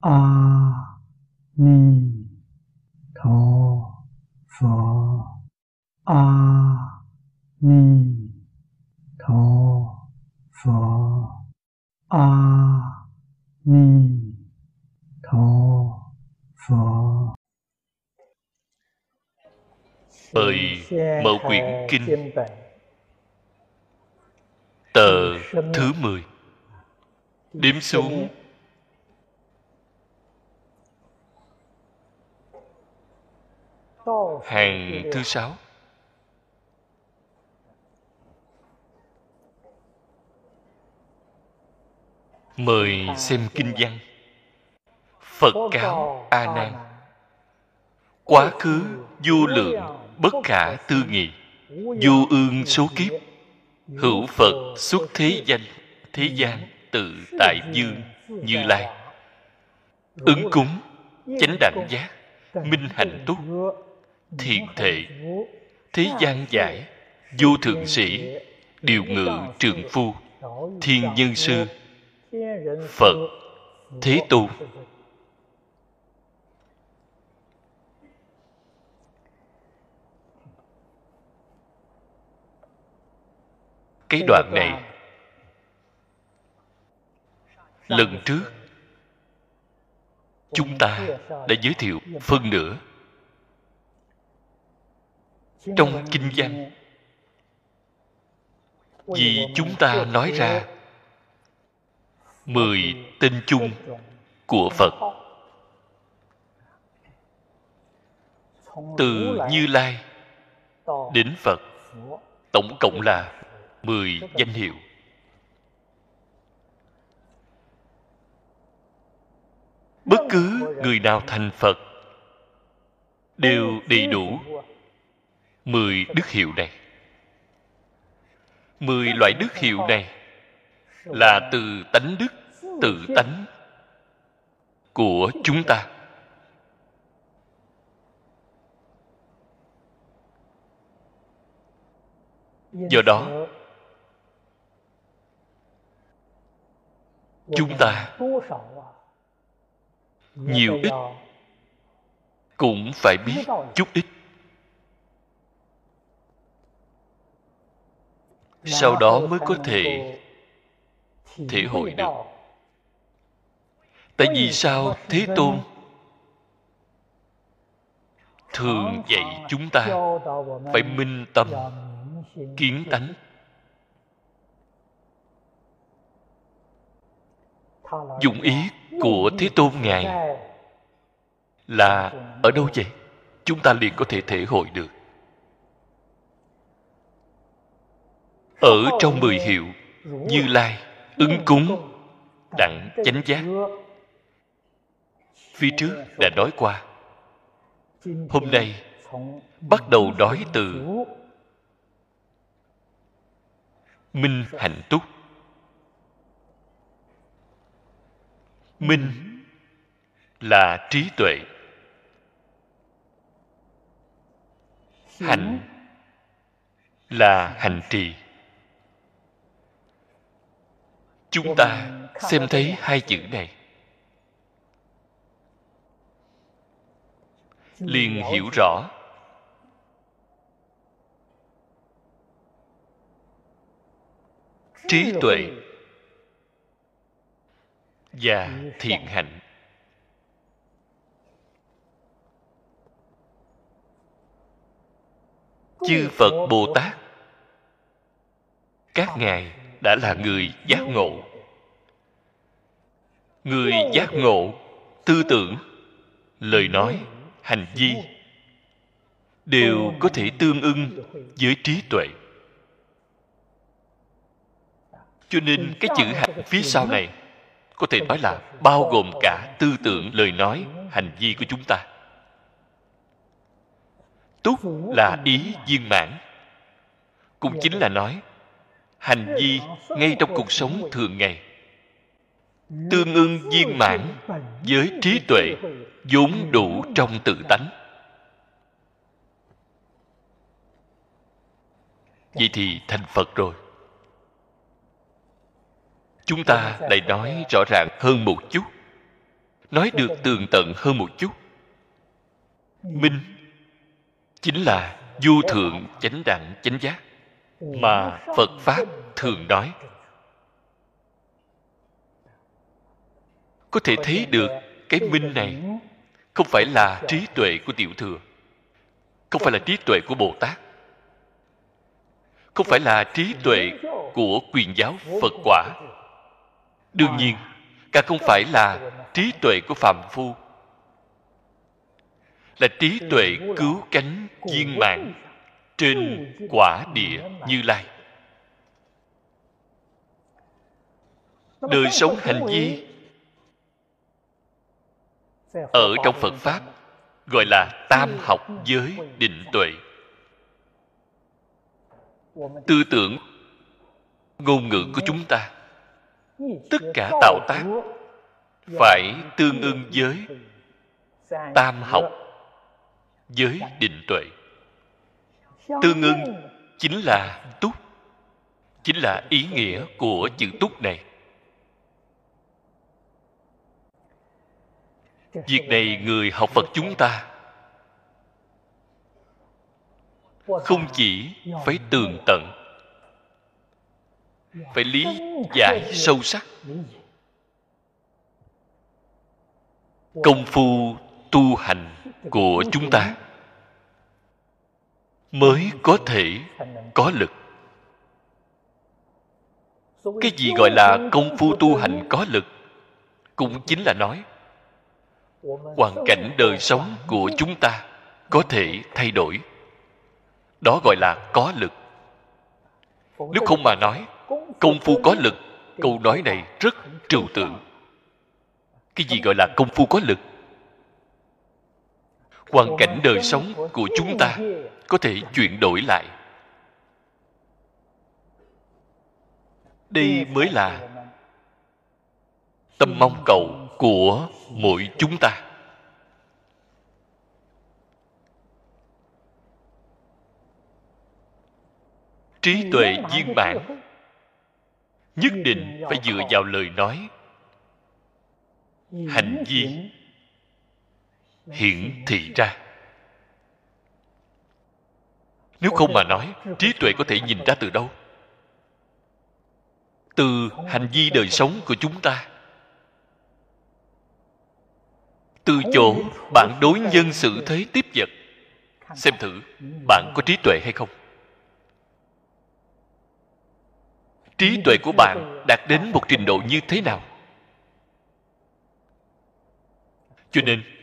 a ni tho phở a ni tho phở a ni tho phở bởi mở quyển kinh Tờ thứ 10 Đếm xuống Hàng thứ sáu. Mời xem kinh văn. Phật cáo A Nan. Quá khứ vô lượng, bất khả tư nghị. Vô ương số kiếp. Hữu Phật xuất thế danh, Thế gian tự tại dương Như Lai. Ứng cúng, Chánh đẳng giác, Minh hạnh túc Thiện thệ Thế gian giải Vô thượng sĩ Điều ngự trường phu Thiên nhân sư Phật Thế tôn. cái đoạn này lần trước chúng ta đã giới thiệu phân nửa trong kinh văn. Vì chúng ta nói ra, mười tên chung của phật. Từ như lai đến phật, tổng cộng là mười danh hiệu. Bất cứ người nào thành phật đều đầy đủ mười đức hiệu này. Mười loại đức hiệu này là từ tánh đức, tự tánh của chúng ta. Do đó, chúng ta nhiều ít cũng phải biết chút ít. Sau đó mới có thể thể hội được. tại vì sao thế tôn? Thường dạy chúng ta phải minh tâm kiến tánh. Dụng ý của thế tôn ngài là ở đâu vậy? Chúng ta liền có thể thể hội được ở trong mười hiệu, như lai, ứng cúng, đặng chánh giác. Phía trước đã nói qua, hôm nay bắt đầu nói từ minh hạnh túc. Minh là trí tuệ. Hạnh là hành trì. Chúng ta xem thấy hai chữ này. Liền hiểu rõ. Trí tuệ và thiện hạnh. Chư phật bồ tát các ngài đã là người giác ngộ. Người giác ngộ, tư tưởng, lời nói, hành vi đều có thể tương ưng với trí tuệ. Cho nên cái chữ hạnh phía sau này có thể nói là bao gồm cả tư tưởng, lời nói, hành vi của chúng ta. Túc là ý viên mãn, cũng chính là nói hành vi ngay trong cuộc sống thường ngày. Tương ưng viên mãn với trí tuệ vốn đủ trong tự tánh. Vậy thì thành phật rồi. Chúng ta lại nói rõ ràng hơn một chút, nói được tường tận hơn một chút. Minh chính là du thượng chánh đẳng chánh giác mà phật pháp thường nói, có thể thấy được cái minh này không phải là trí tuệ của tiểu thừa, không phải là trí tuệ của bồ tát, không phải là trí tuệ của quyền giáo phật quả. Đương nhiên, càng không phải là trí tuệ của Phạm phu, là trí tuệ cứu cánh viên mạng trên quả địa như lai đời sống hành vi ở trong phật pháp gọi là tam học giới định tuệ tư tưởng ngôn ngữ của chúng ta tất cả tạo tác phải tương ưng với tam học giới định tuệ tương ưng chính là túc chính là ý nghĩa của chữ túc này. Việc này người học phật chúng ta không chỉ phải tường tận phải lý giải sâu sắc. Công phu tu hành của chúng ta mới có thể có lực. Cái gì gọi là công phu tu hành có lực cũng chính là nói, hoàn cảnh đời sống của chúng ta có thể thay đổi. Đó gọi là có lực. Nếu không mà nói, công phu có lực, câu nói này rất trừu tượng. Cái gì gọi là công phu có lực? Hoàn cảnh đời sống của chúng ta có thể chuyển đổi lại. Đây mới là tâm mong cầu của mỗi chúng ta. Trí tuệ viên bản nhất định phải dựa vào lời nói, hành vi hiển thị ra. Nếu không mà nói, trí tuệ có thể nhìn ra từ đâu? Từ hành vi đời sống của chúng ta. Từ chỗ bạn đối nhân xử thế tiếp vật. Xem thử, bạn có trí tuệ hay không? Trí tuệ của bạn đạt đến một trình độ như thế nào? Cho nên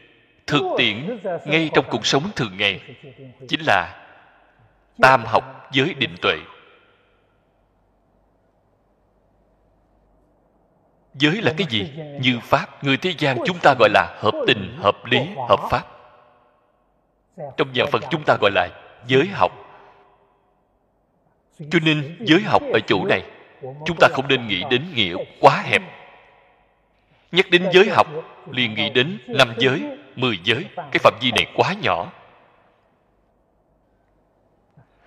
thực tiễn ngay trong cuộc sống thường ngày chính là tam học giới định tuệ. Giới là cái gì? Như pháp. Người thế gian chúng ta gọi là hợp tình hợp lý hợp pháp. trong nhà phật chúng ta gọi là giới học. cho nên giới học ở chỗ này chúng ta không nên nghĩ đến nghĩa quá hẹp. Nhắc đến giới học liền nghĩ đến năm giới mười giới. Cái phạm vi này quá nhỏ.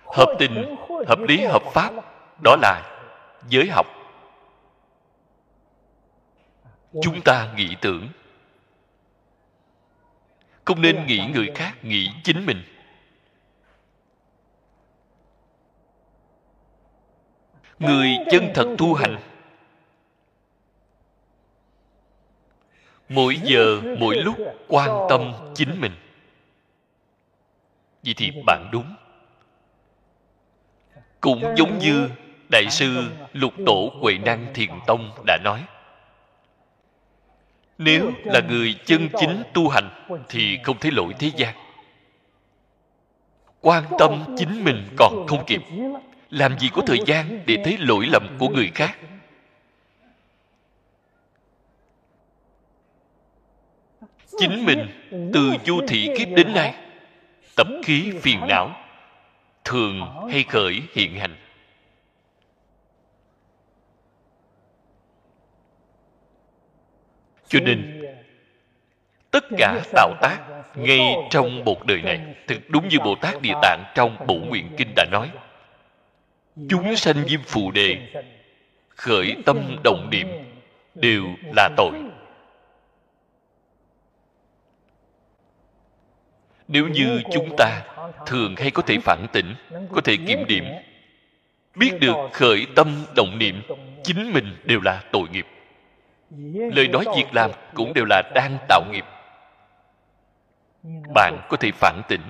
Hợp tình, hợp lý, hợp pháp, đó là giới học. Chúng ta nghĩ tưởng. Không nên nghĩ người khác nghĩ chính mình. Người chân thật tu hành mỗi giờ, mỗi lúc quan tâm chính mình. Vậy thì bạn đúng. Cũng giống như đại sư lục tổ huệ năng thiền tông đã nói, nếu là người chân chính tu hành thì không thấy lỗi thế gian. Quan tâm chính mình còn không kịp. Làm gì có thời gian để thấy lỗi lầm của người khác? Chính mình, từ du thị kiếp đến nay, tập khí phiền não, thường hay khởi hiện hành. Cho nên, tất cả tạo tác ngay trong một đời này thực đúng như bồ tát địa tạng trong bộ nguyện kinh đã nói. Chúng sanh diêm phù đề, khởi tâm động niệm, đều là tội. Nếu như chúng ta thường hay có thể phản tỉnh, có thể kiểm điểm, biết được khởi tâm động niệm, chính mình đều là tội nghiệp. Lời nói việc làm cũng đều là đang tạo nghiệp. Bạn có thể phản tỉnh,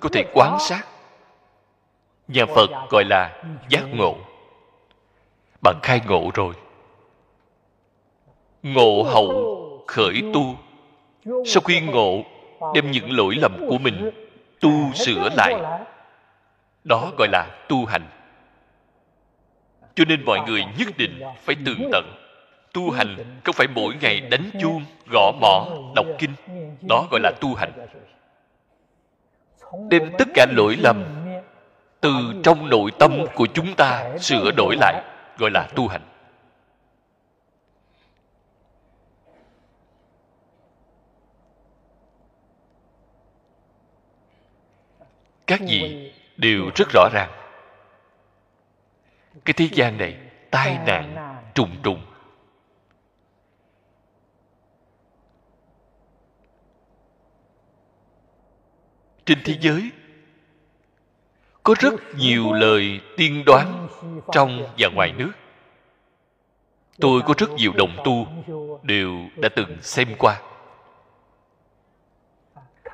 có thể quán sát. Nhà phật gọi là giác ngộ. Bạn khai ngộ rồi. Ngộ hậu khởi tu. Sau khi ngộ đem những lỗi lầm của mình tu sửa lại. Đó gọi là tu hành. Cho nên mọi người nhất định phải tường tận. Tu hành không phải mỗi ngày đánh chuông, gõ mỏ đọc kinh. Đó gọi là tu hành. Đem tất cả lỗi lầm từ trong nội tâm của chúng ta sửa đổi lại, gọi là tu hành. Các vị đều rất rõ ràng. Cái thế gian này tai nạn trùng trùng. Trên thế giới, có rất nhiều lời tiên đoán trong và ngoài nước. Tôi có rất nhiều đồng tu đều đã từng xem qua.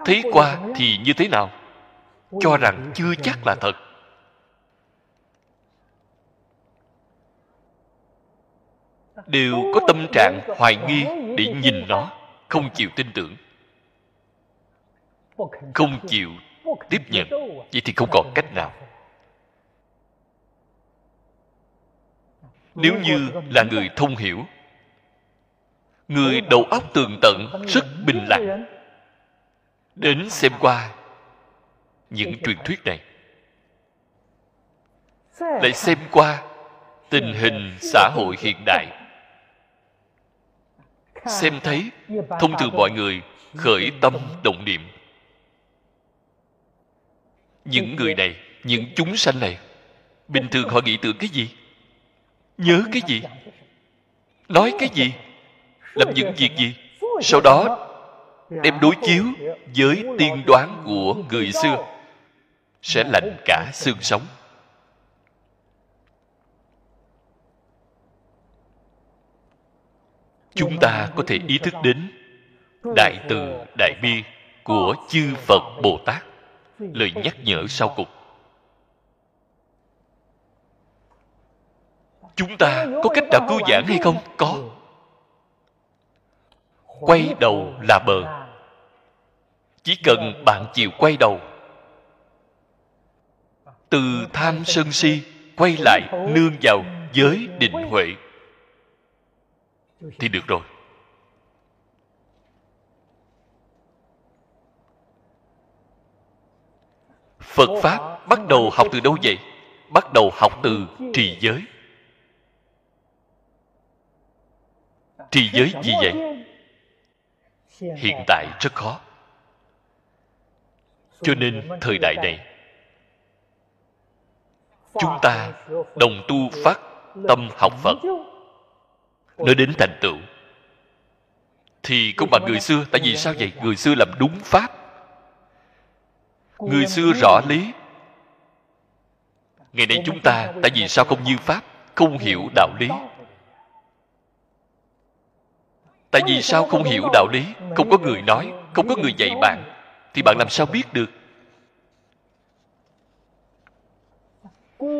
Thấy qua thì như thế nào? Cho rằng chưa chắc là thật. Đều có tâm trạng hoài nghi để nhìn nó không chịu tin tưởng. Không chịu tiếp nhận. vậy thì không còn cách nào. Nếu như là người thông hiểu người đầu óc tường tận rất bình lặng. Đến xem qua những truyền thuyết này. Lại xem qua tình hình xã hội hiện đại. Xem thấy thông thường mọi người khởi tâm động niệm. Những người này những chúng sanh này bình thường họ nghĩ tưởng cái gì? Nhớ cái gì? Nói cái gì? Làm những việc gì? Sau đó đem đối chiếu với tiên đoán của người xưa sẽ lạnh cả xương sống. Chúng ta có thể ý thức đến đại từ, đại bi của chư phật bồ tát. Lời nhắc nhở sau cùng. Chúng ta có cách nào cứu giảng hay không? Có. Quay đầu là bờ. Chỉ cần bạn chịu quay đầu từ tham sân si quay lại nương vào giới định huệ. Thì được rồi. Phật pháp bắt đầu học từ đâu vậy? Bắt đầu học từ trì giới. Trì giới gì vậy? Hiện tại rất khó. Cho nên thời đại này chúng ta đồng tu phát tâm học phật. Nói đến thành tựu, thì không bằng người xưa, tại vì sao vậy? Người xưa làm đúng pháp. Người xưa rõ lý. Ngày nay chúng ta, tại vì sao không như pháp, không hiểu đạo lý? Tại vì sao không hiểu đạo lý? Không có người nói, không có người dạy bạn, thì bạn làm sao biết được?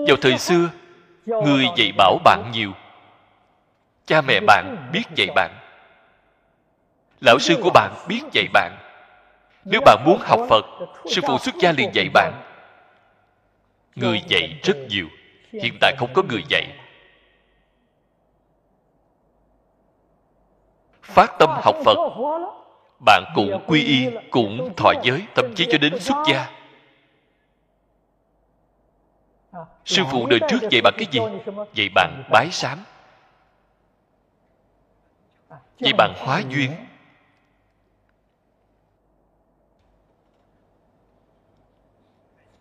Vào thời xưa, người dạy bảo bạn nhiều. Cha mẹ bạn biết dạy bạn. Lão sư của bạn biết dạy bạn. Nếu bạn muốn học phật, sư phụ xuất gia liền dạy bạn. Người dạy rất nhiều. Hiện tại không có người dạy. Phát tâm học phật. Bạn cũng quy y, cũng thọ giới thậm chí cho đến xuất gia. Sư phụ đời trước dạy bạn cái gì? Dạy bạn bái sám. Dạy bạn hóa duyên.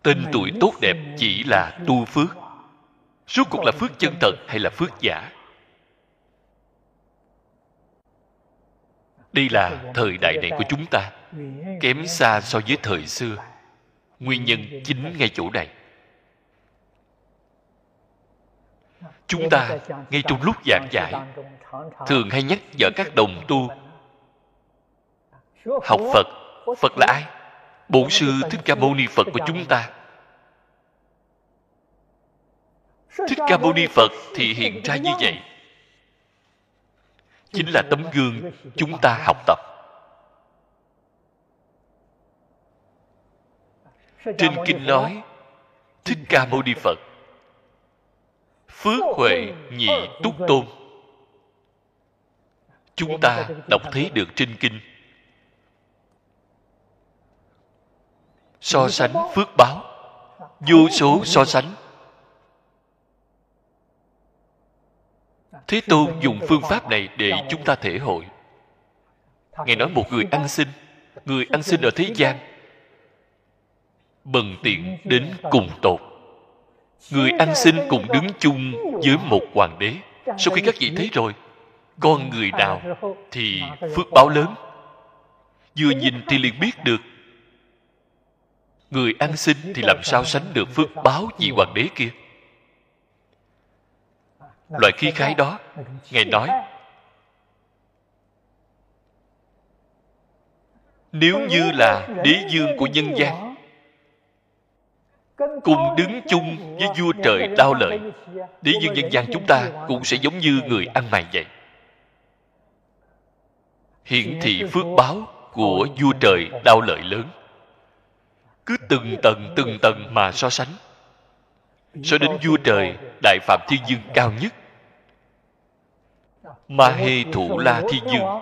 Tên tuổi tốt đẹp chỉ là tu phước. Suốt cuộc là phước chân thật hay là phước giả? Đây là thời đại này của chúng ta, kém xa so với thời xưa. Nguyên nhân chính ngay chỗ này. Chúng ta ngay trong lúc giảng giải, thường hay nhắc nhở các đồng tu, học phật phật là ai? Bổn sư thích ca mâu ni phật của chúng ta. Thích ca mâu ni phật thì hiện ra như vậy. Chính là tấm gương chúng ta học tập. Trên kinh nói, thích ca mâu ni phật phước huệ nhị túc tôn. Chúng ta đọc thấy được trên kinh. So sánh phước báo. Vô số so sánh. Thế tôn dùng phương pháp này để chúng ta thể hội. Ngài nói một người ăn xin. Người ăn xin ở thế gian. Bần tiện đến cùng tột người ăn xin cùng đứng chung với một hoàng đế. Sau khi các vị thấy rồi, con người nào thì phước báo lớn. Vừa nhìn thì liền biết được. Người ăn xin thì làm sao sánh được phước báo vị hoàng đế kia? Loại khí khái đó, ngài nói, nếu như là đế dương của nhân gian cùng đứng chung với vua trời đao lợi đế dương nhân gian chúng ta cũng sẽ giống như người ăn mày vậy. hiển thị phước báo của vua trời đao lợi lớn. Cứ từng tầng từng tầng mà so sánh. So đến vua trời đại phạm thiên dương cao nhất. Ma hê thụ la thiên dương.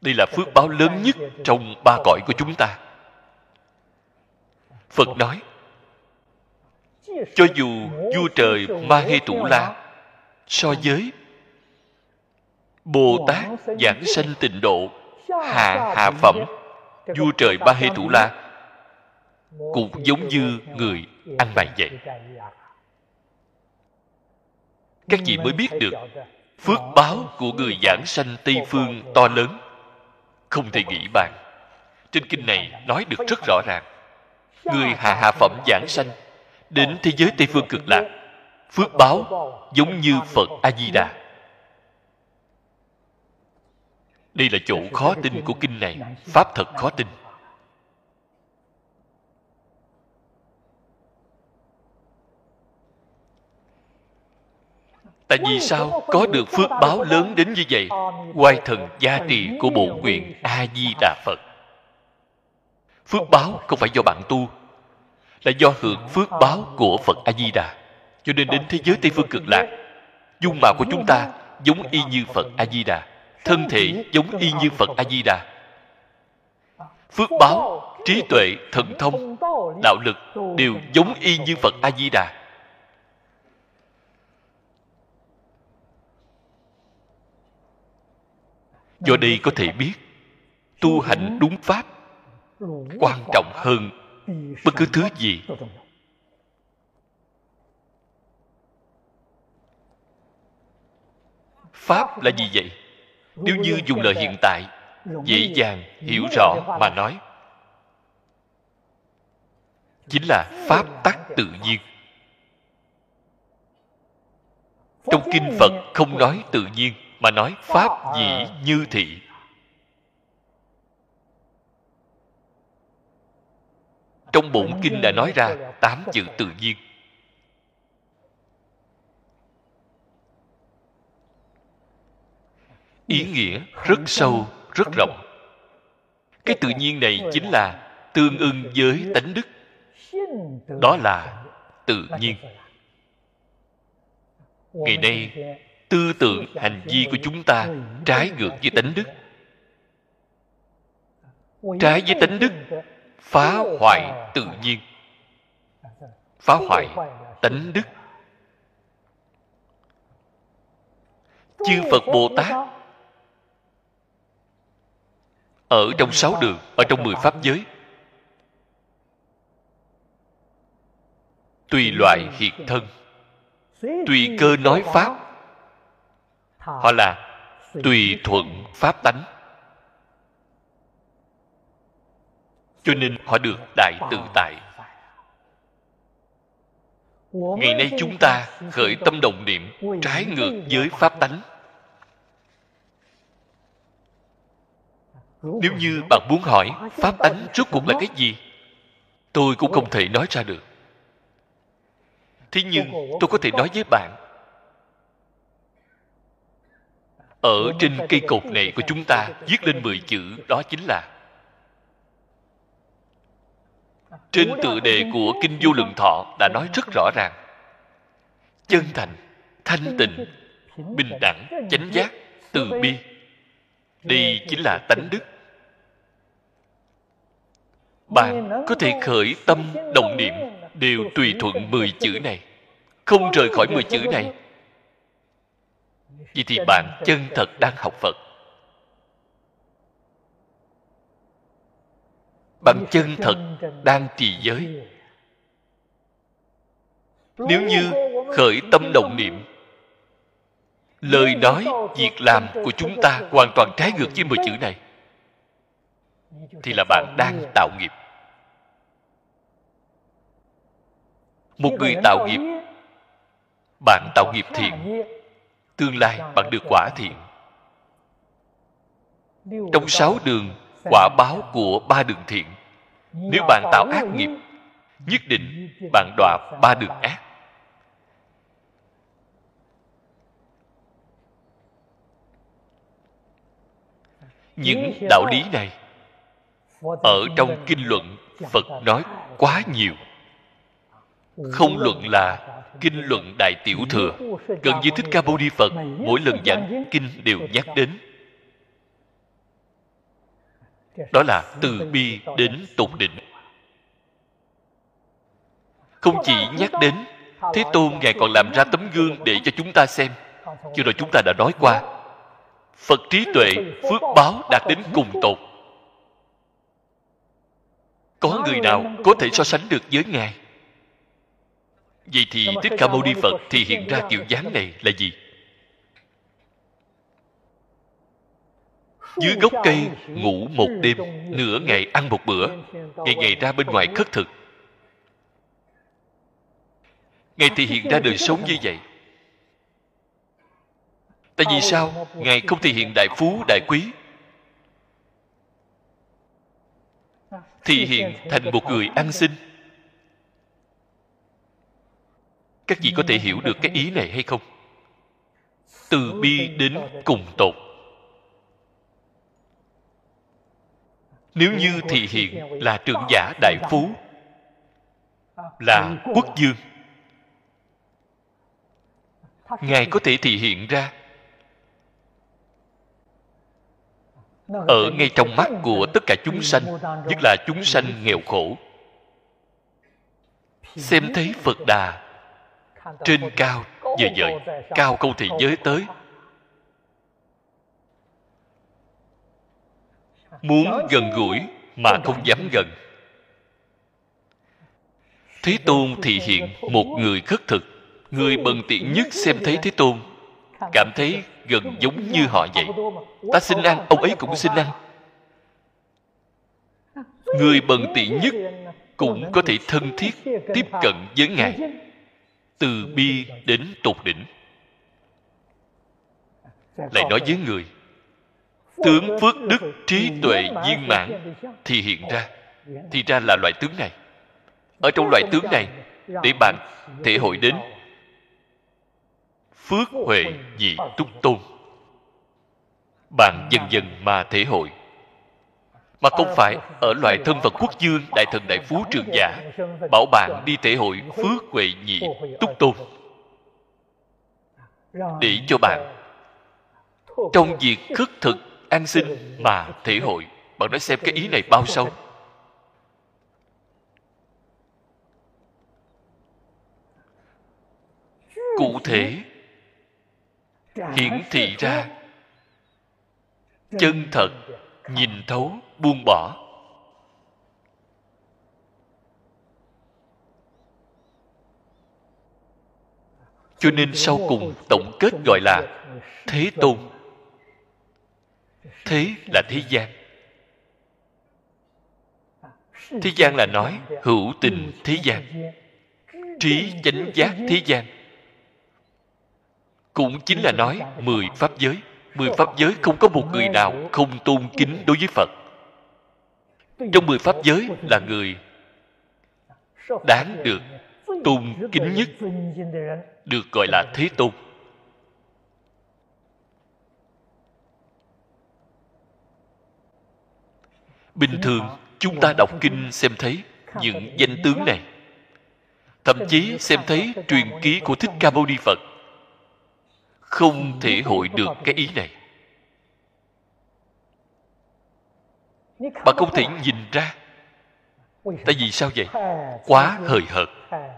Đây là phước báo lớn nhất trong ba cõi của chúng ta. Phật nói cho dù vua trời ma hê tủ la so với bồ tát giảng sanh tịnh độ hạ hạ phẩm, vua trời Ba hê Thủ la cũng giống như người ăn mày vậy. Các vị mới biết được phước báo của người giảng sanh tây phương to lớn, không thể nghĩ bàn. Trên kinh này nói được rất rõ ràng, người hạ hạ phẩm giảng sanh đến thế giới tây phương cực lạc, phước báo giống như phật a di đà đây là chỗ khó tin của kinh này, pháp thật khó tin. Tại vì sao có được phước báo lớn đến như vậy? Quay thần gia trì của bổn nguyện a di đà phật. Phước báo không phải do bạn tu là do hưởng phước báo của phật a di đà cho nên đến thế giới tây phương cực lạc, dung mạo của chúng ta giống y như phật a di đà thân thể giống y như phật a di đà phước báo, trí tuệ, thần thông, đạo lực đều giống y như phật a di đà do đây có thể biết, tu hành đúng pháp quan trọng hơn bất cứ thứ gì. Pháp là gì vậy? Nếu như dùng lời hiện tại, dễ dàng hiểu rõ mà nói. Chính là pháp tắc tự nhiên. Trong kinh phật không nói tự nhiên, mà nói pháp dĩ như thị. Trong bổn kinh đã nói ra tám chữ tự nhiên. Ý nghĩa rất sâu, rất rộng. Cái tự nhiên này chính là tương ưng với tánh đức. Đó là tự nhiên. Ngày nay, tư tưởng, hành vi của chúng ta trái ngược với tánh đức. Trái với tánh đức phá hoại tự nhiên. Phá hoại tánh đức. Chư phật bồ tát ở trong sáu đường ở trong mười pháp giới. Tùy loại hiện thân tùy cơ nói pháp. Họ là tùy thuận pháp tánh cho nên họ được đại tự tại. Ngày nay chúng ta khởi tâm đồng niệm trái ngược với pháp tánh. Nếu như bạn muốn hỏi pháp tánh rốt cuộc là cái gì, tôi cũng không thể nói ra được. Thế nhưng tôi có thể nói với bạn, ở trên cây cột này của chúng ta viết lên 10 chữ, đó chính là trên tựa đề của kinh vô lượng thọ đã nói rất rõ ràng. Chân thành, thanh tịnh, bình đẳng, chánh giác, từ bi. Đây chính là tánh đức. Bạn có thể khởi tâm động niệm đều tùy thuận 10 chữ này. Không rời khỏi 10 chữ này. Vậy thì bạn chân thật đang học phật. Bạn chân thật đang trì giới. nếu như khởi tâm động niệm lời nói việc làm của chúng ta hoàn toàn trái ngược với mười chữ này. Thì là bạn đang tạo nghiệp. Một người tạo nghiệp bạn tạo nghiệp thiện. tương lai bạn được quả thiện. trong sáu đường quả báo của ba đường thiện nếu bạn tạo ác nghiệp, nhất định bạn đọa ba đường ác. Những đạo lý này ở trong kinh luận, phật nói quá nhiều. Không luận là kinh luận đại tiểu thừa. Gần như thích ca mâu ni phật mỗi lần giảng kinh đều nhắc đến đó là từ bi đến tục định. không chỉ nhắc đến thế tôn ngài còn làm ra tấm gương để cho chúng ta xem. chưa rồi chúng ta đã nói qua. Phật trí tuệ phước báo đạt đến cùng tột. có người nào có thể so sánh được với ngài? Vậy thì thích ca mâu ni phật thì hiện ra kiểu dáng này là gì dưới gốc cây ngủ một đêm, nửa ngày ăn một bữa. Ngày ngày ra bên ngoài khất thực. Ngài thể hiện ra đời sống như vậy. Tại vì sao? Ngài không thể hiện đại phú, đại quý. Thì hiện thành một người ăn xin các vị có thể hiểu được cái ý này hay không? Từ bi đến cùng tột. Nếu như thị hiện là trưởng giả đại phú là quốc dương ngài có thể thị hiện ra ở ngay trong mắt của tất cả chúng sanh nhất là chúng sanh nghèo khổ. xem thấy phật đà trên cao dời dời cao câu thị giới tới muốn gần gũi mà không dám gần. Thế tôn thị hiện một người khất thực, người bần tiện nhất xem thấy thế tôn. Cảm thấy gần giống như họ vậy. Ta xin ăn ông ấy cũng xin ăn người bần tiện nhất cũng có thể thân thiết tiếp cận với ngài, từ bi đến tột đỉnh. Lại nói với người tướng phước đức trí tuệ viên mãn thì hiện ra. Thì ra là loại tướng này. Ở trong loại tướng này để bạn thể hội đến phước huệ dị túc tôn. Bạn dần dần mà thể hội. Mà không phải ở loại thân phận quốc dương đại thần đại phú trường giả bảo bạn đi thể hội phước huệ nhị túc tôn. Để cho bạn trong việc khất thực an sinh mà thể hội. Bạn nói xem cái ý này bao sâu? Cụ thể hiển thị ra. Chân thật, nhìn thấu, buông bỏ. Cho nên sau cùng tổng kết gọi là thế tôn thế là thế gian. Thế gian là nói hữu tình thế gian, trí chánh giác thế gian. Cũng chính là nói mười pháp giới. Mười pháp giới không có một người nào không tôn kính đối với phật. Trong mười pháp giới là người đáng được tôn kính nhất, được gọi là thế tôn. Bình thường chúng ta đọc kinh xem thấy những danh tướng này. Thậm chí xem thấy truyền ký của thích ca mâu ni phật. Không thể hội được cái ý này. Bạn không thể nhìn ra. Tại vì sao vậy? quá hời hợt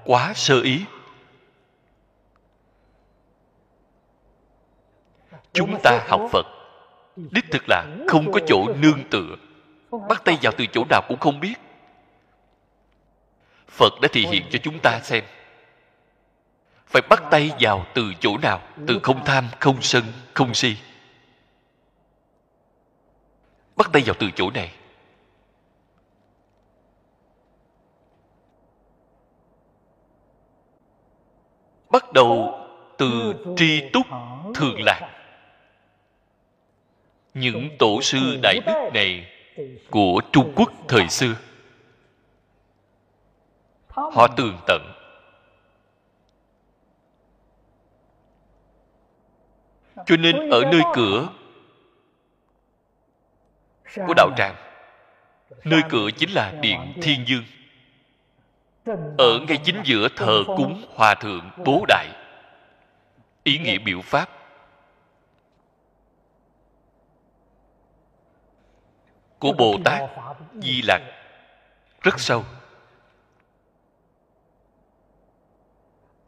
quá sơ ý. Chúng ta học phật. Đích thực là không có chỗ nương tựa bắt tay vào từ chỗ nào cũng không biết. Phật đã thể hiện cho chúng ta xem. Phải bắt tay vào từ chỗ nào? Từ không tham không sân không si. Bắt tay vào từ chỗ này. Bắt đầu từ tri túc thường lạc. Những tổ sư đại đức này của trung quốc thời xưa. Họ tường tận. Cho nên ở nơi cửa của đạo tràng, nơi cửa chính là điện thiên dương. Ở ngay chính giữa thờ cúng hòa thượng bố đại, ý nghĩa biểu pháp của bồ tát di lặc. Rất sâu.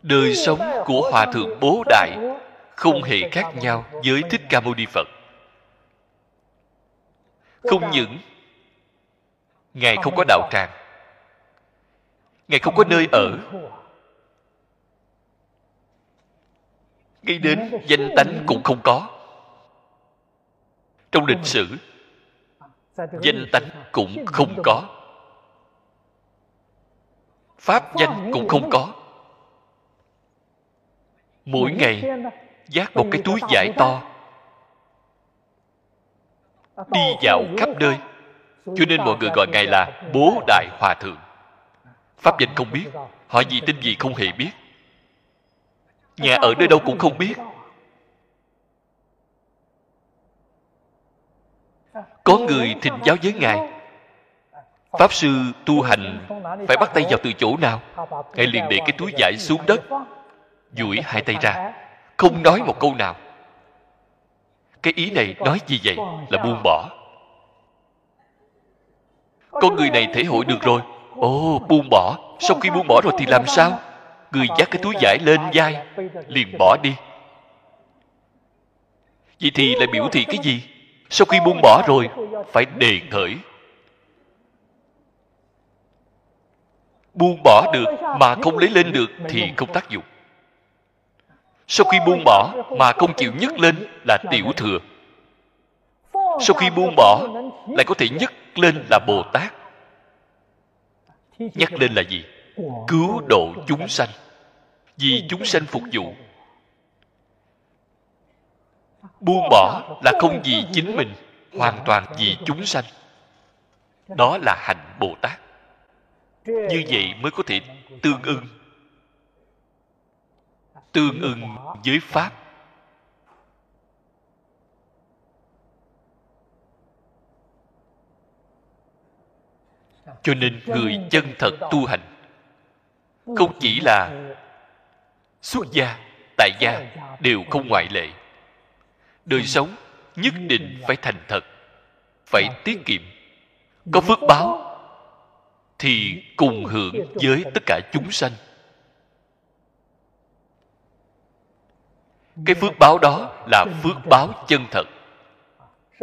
Đời sống của hòa thượng bố đại không hề khác nhau với thích ca mâu ni phật. Không những ngài không có đạo tràng ngài không có nơi ở. ngay đến danh tánh cũng không có. Trong lịch sử danh tánh cũng không có. pháp danh cũng không có. Mỗi ngày giác một cái túi vải to đi dạo khắp nơi. Cho nên mọi người gọi ngài là bố đại hòa thượng. Pháp danh không biết họ gì tên gì không hề biết. Nhà ở nơi đâu cũng không biết có người thỉnh giáo với ngài. Pháp sư tu hành phải bắt tay vào từ chỗ nào? Ngài liền để cái túi vải xuống đất, duỗi hai tay ra, không nói một câu nào. Cái ý này nói gì vậy? Là buông bỏ. Con người này thể hội được rồi. Ồ, buông bỏ. Sau khi buông bỏ rồi thì làm sao? Người dắt cái túi vải lên vai, liền bỏ đi. Vậy thì lại biểu thị cái gì? Sau khi buông bỏ rồi, phải đề khởi buông bỏ được mà không lấy lên được thì không tác dụng. Sau khi buông bỏ mà không chịu nhấc lên là tiểu thừa. Sau khi buông bỏ, lại có thể nhấc lên là bồ tát. Nhắc lên là gì? Cứu độ chúng sanh. Vì chúng sanh phục vụ buông bỏ là không vì chính mình, hoàn toàn vì chúng sanh. Đó là hạnh bồ tát như vậy mới có thể tương ưng. Tương ưng với pháp. Cho nên người chân thật tu hành không chỉ là xuất gia, tại gia đều không ngoại lệ đời sống nhất định phải thành thật phải tiết kiệm. Có phước báo thì cùng hưởng với tất cả chúng sanh. Cái phước báo đó là phước báo chân thật.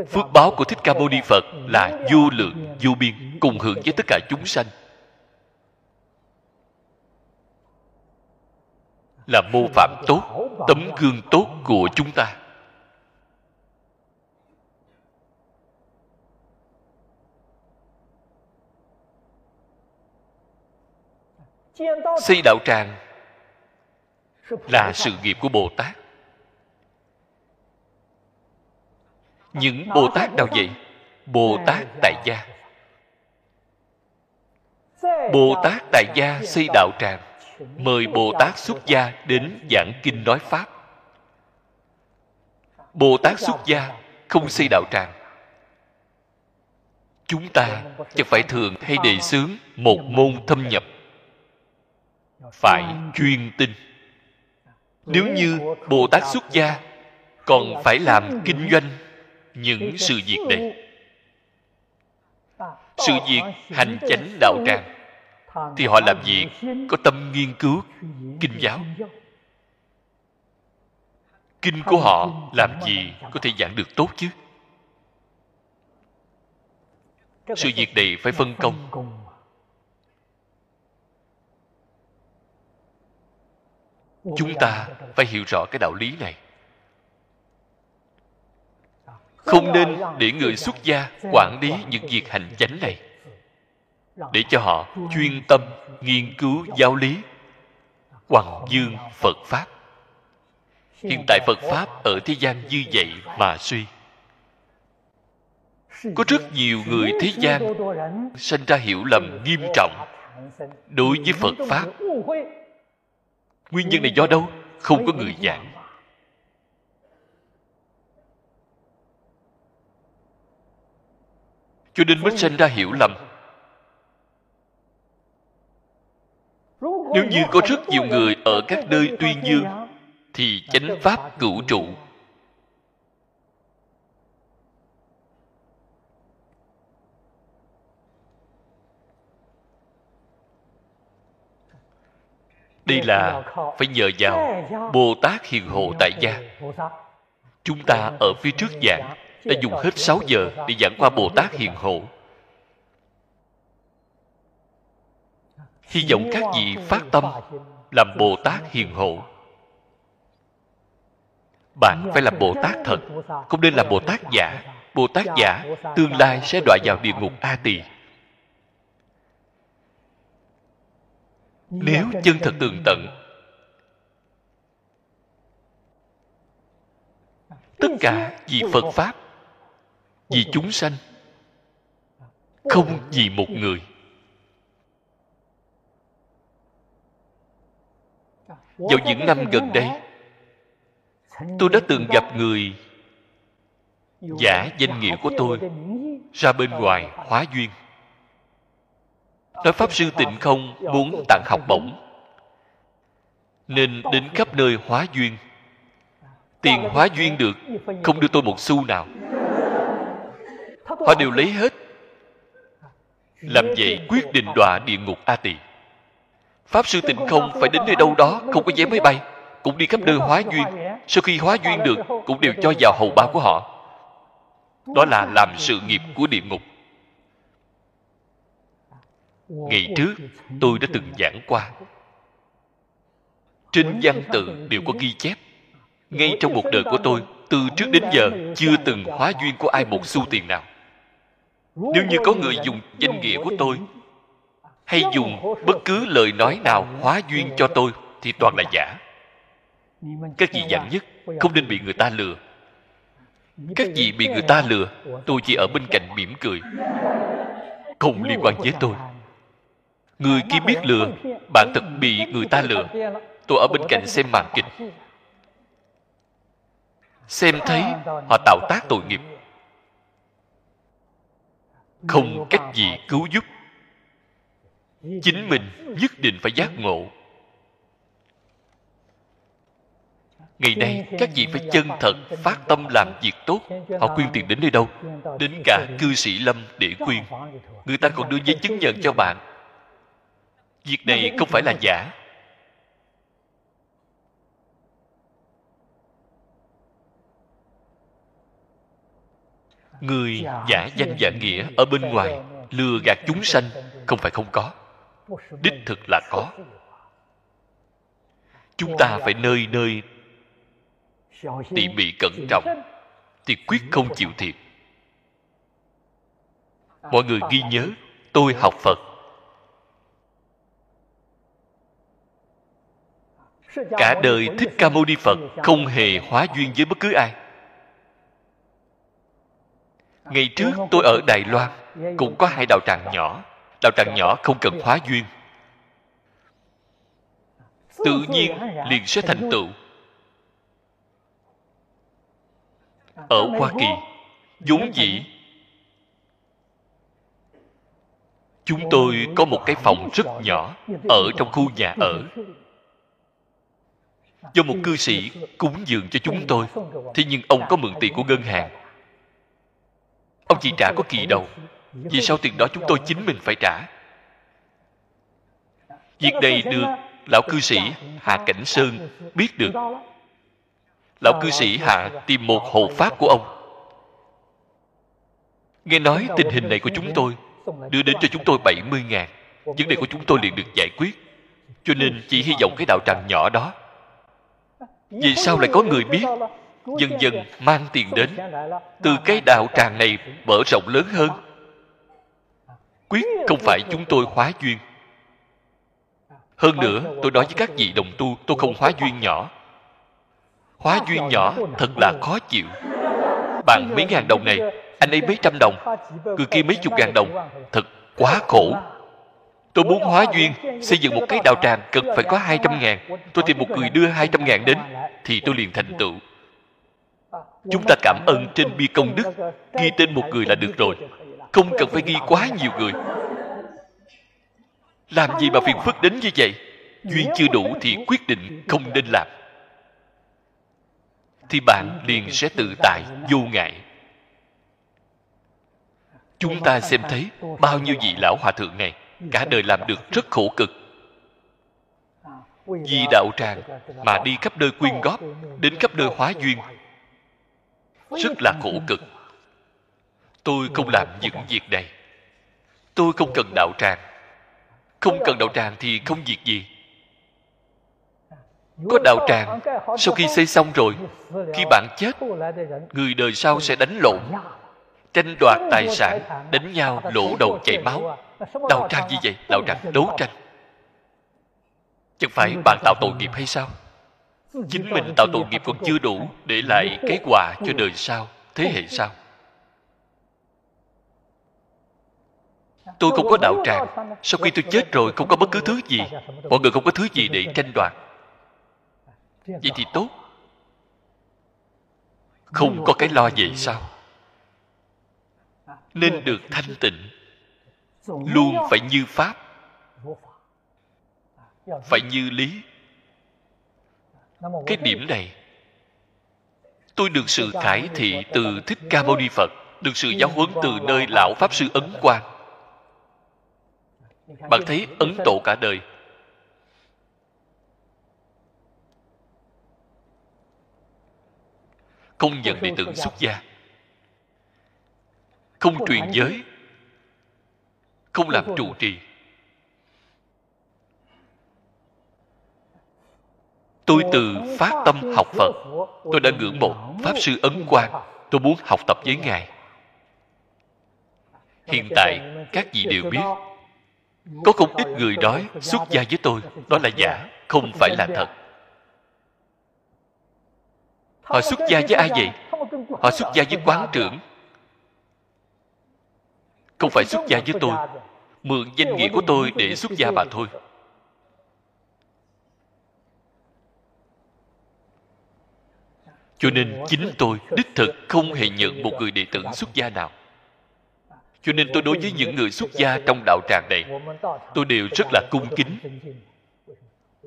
Phước báo của thích ca mâu ni phật là vô lượng vô biên cùng hưởng với tất cả chúng sanh. Là mô phạm tốt tấm gương tốt của chúng ta xây đạo tràng là sự nghiệp của bồ tát những bồ tát nào vậy? Bồ tát tại gia. Bồ tát tại gia xây đạo tràng. Mời bồ tát xuất gia đến giảng kinh nói pháp. Bồ tát xuất gia không xây đạo tràng. Chúng ta chẳng phải thường hay đề xướng một môn thâm nhập phải chuyên tinh nếu như bồ tát xuất gia, còn phải làm kinh doanh những sự việc này. Sự việc hành chánh đạo tràng, thì họ làm việc có tâm nghiên cứu, kinh giáo. Kinh của họ làm gì có thể giảng được tốt chứ? Sự việc này phải phân công. Chúng ta phải hiểu rõ cái đạo lý này. Không nên để người xuất gia quản lý những việc hành chánh này. Để cho họ chuyên tâm nghiên cứu giáo lý. Hoàng dương phật pháp. hiện tại phật pháp ở thế gian như vậy mà suy. Có rất nhiều người thế gian sinh ra hiểu lầm nghiêm trọng đối với phật pháp nguyên nhân này do đâu? Không có người giảng. Cho nên mới sinh ra hiểu lầm. Nếu như có rất nhiều người ở các nơi tuyên dương, thì chánh pháp cửu trụ đây là phải nhờ vào bồ tát hiền hộ tại gia. Chúng ta ở phía trước giảng đã dùng hết 6 giờ để giảng qua bồ tát hiền hộ. Hy vọng các vị phát tâm làm bồ tát hiền hộ. Bạn phải làm bồ tát thật, không nên làm bồ tát giả. Bồ tát giả tương lai sẽ đọa vào địa ngục a tỳ. Nếu chân thật tường tận tất cả vì phật pháp vì chúng sanh không vì một người. Vào những năm gần đây tôi đã từng gặp người giả danh nghĩa của tôi ra bên ngoài hóa duyên nói pháp sư tịnh không muốn tặng học bổng, nên đến khắp nơi hóa duyên. Tiền hóa duyên được, không đưa tôi một xu nào. Họ đều lấy hết, làm vậy quyết định đọa địa ngục a tỳ. Pháp sư tịnh không phải đến nơi đâu đó, không có vé máy bay, cũng đi khắp nơi hóa duyên. Sau khi hóa duyên được, cũng đều cho vào hầu bao của họ. Đó là làm sự nghiệp của địa ngục ngày trước tôi đã từng giảng qua. Trên văn tự đều có ghi chép. Ngay trong một đời của tôi từ trước đến giờ chưa từng hóa duyên của ai một xu tiền nào. nếu như có người dùng danh nghĩa của tôi hay dùng bất cứ lời nói nào hóa duyên cho tôi thì toàn là giả. Các vị dặn nhất không nên bị người ta lừa. Các vị bị người ta lừa tôi chỉ ở bên cạnh mỉm cười. Không liên quan với tôi người kia biết lừa bạn thật bị người ta lừa. Tôi ở bên cạnh xem màn kịch. Xem thấy họ tạo tác tội nghiệp. Không cách gì cứu giúp. Chính mình nhất định phải giác ngộ. Ngày nay, các vị phải chân thật phát tâm làm việc tốt. Họ quyên tiền đến nơi đâu? Đến cả cư sĩ lâm để quyên. Người ta còn đưa giấy chứng nhận cho bạn việc này không phải là giả. Người giả danh giả nghĩa ở bên ngoài lừa gạt chúng sanh không phải không có. Đích thực là có. chúng ta phải nơi nơi tỉ mỉ cẩn trọng thì quyết không chịu thiệt. Mọi người ghi nhớ tôi học phật cả đời thích ca mâu ni phật không hề hóa duyên với bất cứ ai. Ngày trước tôi ở đài loan cũng có hai đạo tràng nhỏ. Đạo tràng nhỏ không cần hóa duyên. Tự nhiên liền sẽ thành tựu. Ở hoa kỳ vốn dĩ chúng tôi có một cái phòng rất nhỏ ở trong khu nhà ở do một cư sĩ cúng dường cho chúng tôi, thế nhưng ông có mượn tiền của ngân hàng. Ông chỉ trả có kỳ đầu. Vì sau tiền đó chúng tôi chính mình phải trả. Việc này được lão cư sĩ hạ cảnh sơn biết được. Lão cư sĩ hạ tìm một hộ pháp của ông. Nghe nói tình hình này của chúng tôi đưa đến cho chúng tôi 70 ngàn. Vấn đề của chúng tôi liền được giải quyết. Cho nên chỉ hy vọng cái đạo tràng nhỏ đó vì sao lại có người biết? Dần dần mang tiền đến. Từ cái đạo tràng này mở rộng lớn hơn. Quyết không phải chúng tôi hóa duyên. Hơn nữa, tôi nói với các vị đồng tu, tôi không hóa duyên nhỏ. Hóa duyên nhỏ thật là khó chịu. Bạn mấy ngàn đồng này, anh ấy mấy trăm đồng. Người kia mấy chục ngàn đồng, thật quá khổ tôi muốn hóa duyên, xây dựng một cái đạo tràng cần phải có hai trăm ngàn. Tôi tìm một người đưa hai trăm ngàn đến, thì tôi liền thành tựu. Chúng ta cảm ơn trên bia công đức, ghi tên một người là được rồi. Không cần phải ghi quá nhiều người. Làm gì mà phiền phức đến như vậy? Duyên chưa đủ thì quyết định không nên làm. Thì bạn liền sẽ tự tại, vô ngại. Chúng ta xem thấy bao nhiêu vị lão hòa thượng này cả đời làm được rất khổ cực. Vì đạo tràng mà đi khắp nơi quyên góp, đến khắp nơi hóa duyên. Rất là khổ cực. Tôi không làm những việc này. Tôi không cần đạo tràng. Không cần đạo tràng thì không việc gì. Có đạo tràng, sau khi xây xong rồi, khi bạn chết, người đời sau sẽ đánh lộn, tranh đoạt tài sản, đánh nhau, lỗ đầu chảy máu đạo tràng gì vậy? đạo tràng đấu tranh. Chẳng phải bạn tạo tội nghiệp hay sao? Chính mình tạo tội nghiệp còn chưa đủ để lại cái quà cho đời sau. Thế hệ sau. Tôi không có đạo tràng. sau khi tôi chết rồi không có bất cứ thứ gì. mọi người không có thứ gì để tranh đoạt. Vậy thì tốt. Không có cái lo vậy sao nên được thanh tịnh luôn phải như pháp. Phải như lý. Cái điểm này tôi được sự khải thị từ thích ca mâu ni phật được sự giáo huấn từ nơi lão pháp sư ấn quang. Bạn thấy ấn độ cả đời. Không nhận đệ tử xuất gia. Không truyền giới không làm trụ trì. Tôi từ phát tâm học phật tôi đã ngưỡng mộ pháp sư ấn quang. Tôi muốn học tập với ngài. Hiện tại các vị đều biết có không ít người nói xuất gia với tôi đó là giả không phải là thật. Họ xuất gia với ai vậy? Họ xuất gia với quán trưởng. Không phải xuất gia với tôi mượn danh nghĩa của tôi để xuất gia mà thôi. Cho nên chính tôi, đích thực, không hề nhận một người đệ tử xuất gia nào. Cho nên tôi đối với những người xuất gia trong đạo tràng này, tôi đều rất là cung kính.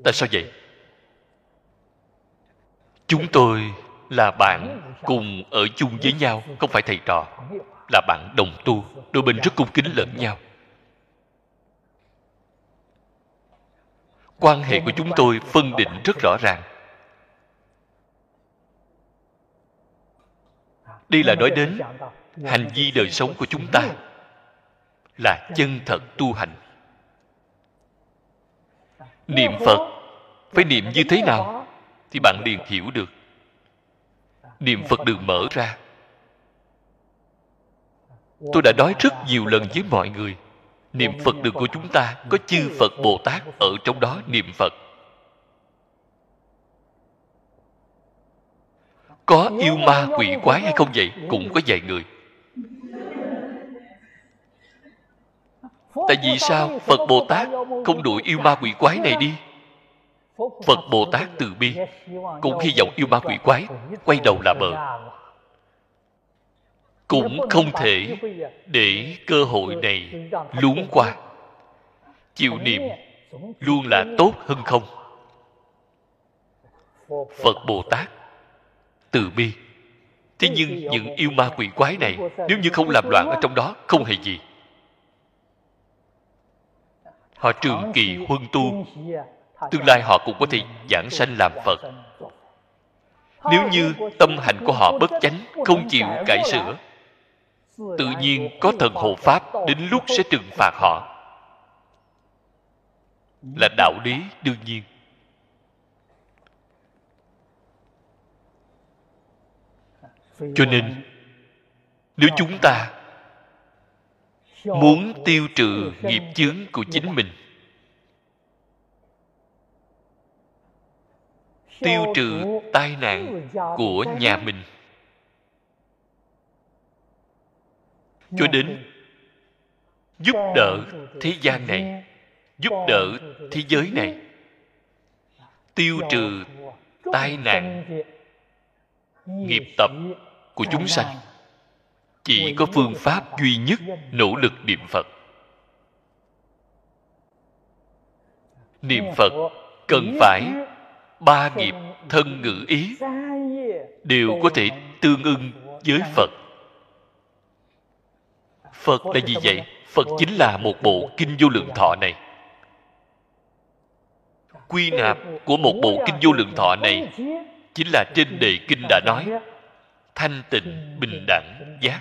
Tại sao vậy? Chúng tôi là bạn cùng ở chung với nhau, không phải thầy trò, là bạn đồng tu, đôi bên rất cung kính lẫn nhau. Quan hệ của chúng tôi phân định rất rõ ràng. Đây là nói đến hành vi đời sống của chúng ta là chân thật tu hành. Niệm phật phải niệm như thế nào thì bạn liền hiểu được. Niệm phật đường mở ra. Tôi đã nói rất nhiều lần với mọi người niệm phật đường của chúng ta có chư phật bồ tát ở trong đó niệm phật. Có yêu ma quỷ quái hay không vậy? Cũng có vài người. Tại vì sao phật bồ tát không đuổi yêu ma quỷ quái này đi? Phật bồ tát từ bi, cũng hy vọng yêu ma quỷ quái quay đầu là bờ cũng không thể để cơ hội này luống qua. Chịu niệm luôn là tốt hơn không? Phật bồ tát từ bi. Thế nhưng những yêu ma quỷ quái này nếu như không làm loạn ở trong đó không hề gì. Họ trường kỳ huân tu tương lai họ cũng có thể giảng sanh làm phật. nếu như tâm hạnh của họ bất chánh không chịu cải sửa tự nhiên có thần hộ pháp đến lúc sẽ trừng phạt họ. Là đạo lý đương nhiên. Cho nên nếu chúng ta muốn tiêu trừ nghiệp chướng của chính mình tiêu trừ tai nạn của nhà mình cho đến giúp đỡ thế gian này, giúp đỡ thế giới này. Tiêu trừ tai nạn, nghiệp tập của chúng sanh. Chỉ có phương pháp duy nhất nỗ lực niệm phật. Niệm phật cần phải ba nghiệp thân ngữ ý đều có thể tương ưng với phật phật là gì vậy? Phật chính là một bộ kinh vô lượng thọ này. Quy nạp của một bộ kinh vô lượng thọ này chính là trên đề kinh đã nói, thanh tịnh, bình đẳng, giác.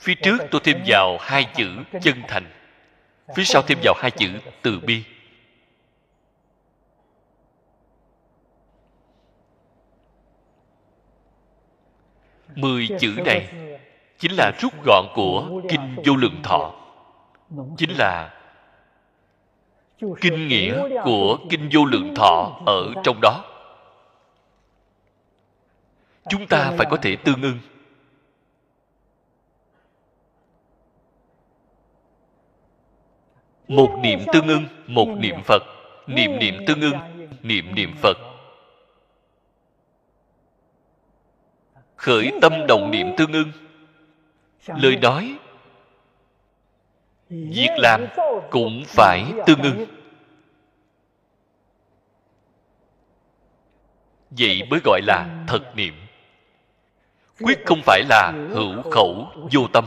Phía trước tôi thêm vào hai chữ chân thành, phía sau thêm vào hai chữ từ bi. Mười chữ này chính là rút gọn của kinh vô lượng thọ. Chính là kinh nghĩa của kinh vô lượng thọ ở trong đó. Chúng ta phải có thể tương ưng. Một niệm tương ưng một niệm phật. Niệm niệm tương ưng niệm niệm phật khởi tâm đồng niệm tương ưng. Lời nói, việc làm cũng phải tương ưng. Vậy mới gọi là thật niệm. Quyết không phải là hữu khẩu vô tâm.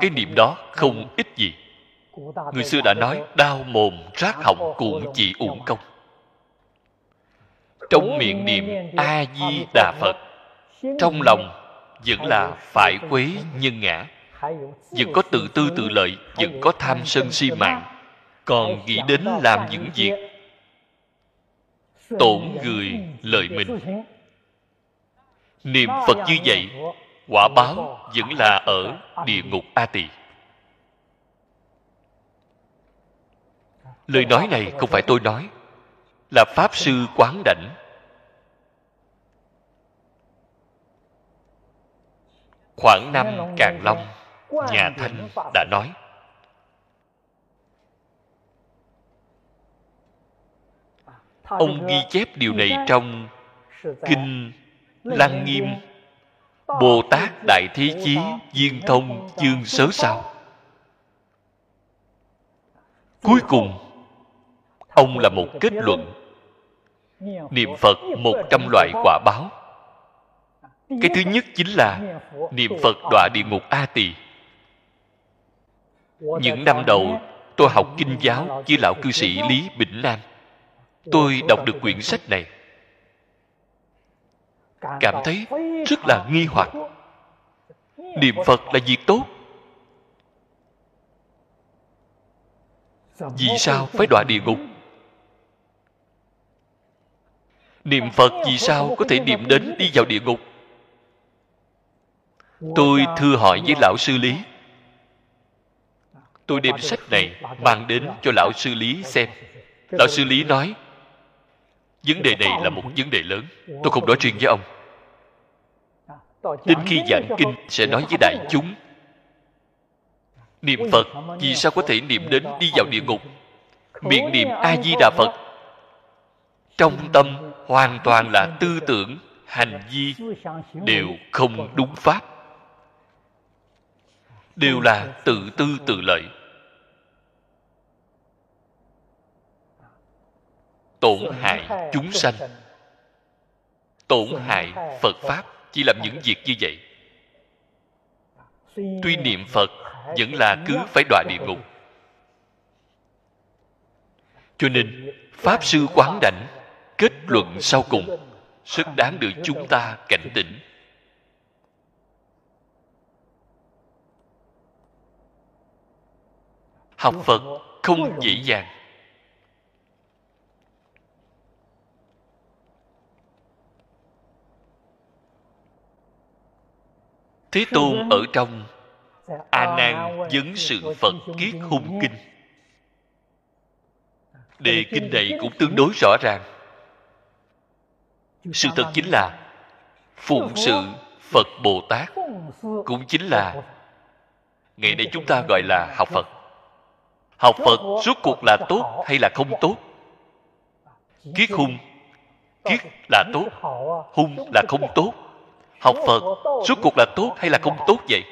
Cái niệm đó không ít gì. Người xưa đã nói, đau mồm rác họng cũng chỉ uổng công trong miệng niệm a di đà phật. Trong lòng, vẫn là phải quế nhân ngã. Vẫn có tự tư tự lợi, vẫn có tham sân si mạng. Còn nghĩ đến làm những việc tổn người lợi mình. Niệm phật như vậy, quả báo vẫn là ở địa ngục a tỳ lời nói này không phải tôi nói là pháp sư quán đảnh. Khoảng năm càng long, nhà thanh đã nói, ông ghi chép điều này trong kinh lăng nghiêm, bồ tát đại thế chí viên thông chương sớ sao. Cuối cùng, ông là một kết luận niệm phật một trăm loại quả báo. Cái thứ nhất chính là niệm phật đọa địa ngục a tỳ. Những năm đầu tôi học kinh giáo với lão cư sĩ lý bỉnh nam tôi đọc được quyển sách này. Cảm thấy rất là nghi hoặc. Niệm phật là việc tốt. Vì sao phải đọa địa ngục niệm phật vì sao có thể niệm đến đi vào địa ngục? Tôi thưa hỏi với lão sư lý. Tôi đem sách này mang đến cho lão sư lý xem. Lão sư lý nói, vấn đề này là một vấn đề lớn. Tôi không nói riêng với ông. Đến khi giảng kinh sẽ nói với đại chúng, niệm phật vì sao có thể niệm đến đi vào địa ngục? Miệng niệm a di đà phật. Trong tâm hoàn toàn là tư tưởng, hành vi đều không đúng pháp. Đều là tự tư tự lợi. Tổn hại chúng sanh. Tổn hại phật pháp chỉ làm những việc như vậy. Tuy niệm phật vẫn là cứ phải đọa địa ngục. Cho nên pháp sư quán đảnh kết luận sau cùng. Rất đáng được chúng ta cảnh tỉnh. Học phật không dễ dàng. Thế tôn ở trong a nan vấn sự phật kiết hung kinh. Đề kinh này cũng tương đối rõ ràng sự thật chính là phụng sự phật bồ tát cũng chính là ngày nay chúng ta gọi là học phật. Học phật rốt cuộc là tốt hay là không tốt? Kiết hung kiết là tốt hung là không tốt. Học phật rốt cuộc là tốt hay là không tốt vậy?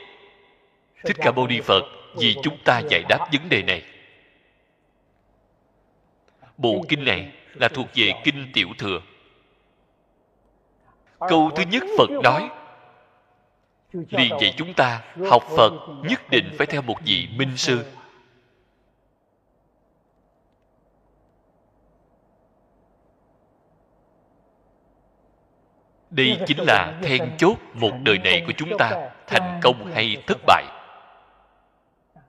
thích ca mâu ni phật vì chúng ta giải đáp vấn đề này. Bộ kinh này là thuộc về kinh tiểu thừa câu thứ nhất phật nói, liền dạy chúng ta học phật nhất định phải theo một vị minh sư. Đây chính là then chốt một đời này của chúng ta thành công hay thất bại.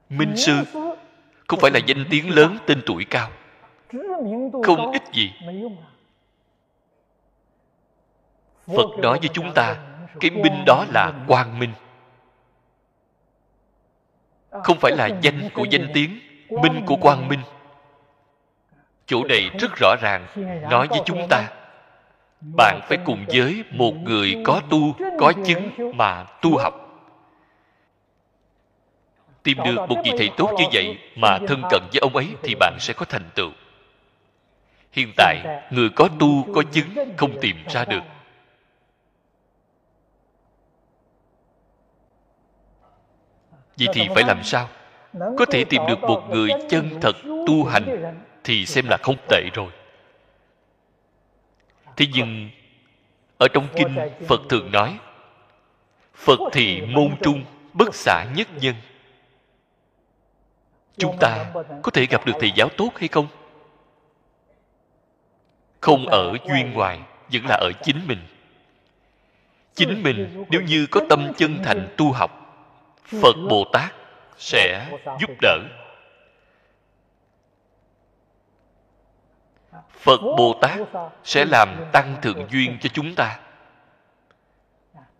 Minh sư không phải là danh tiếng lớn tên tuổi cao. Không ích gì phật nói với chúng ta, cái minh đó là quang minh. Không phải là danh của danh tiếng, minh của quang minh. Chỗ này rất rõ ràng, nói với chúng ta, bạn phải cùng với một người có tu, có chứng mà tu học. Tìm được một vị thầy tốt như vậy mà thân cận với ông ấy thì bạn sẽ có thành tựu. Hiện tại, người có tu, có chứng không tìm ra được. Vậy thì phải làm sao? Có thể tìm được một người chân thật tu hành thì xem là không tệ rồi. Thế nhưng, ở trong kinh phật thường nói, phật thì môn trung bất xả nhất nhân. Chúng ta có thể gặp được thầy giáo tốt hay không? Không ở duyên ngoài, vẫn là ở chính mình. Chính mình nếu như có tâm chân thành tu học phật bồ tát sẽ giúp đỡ. Phật bồ tát sẽ làm tăng thượng duyên cho chúng ta.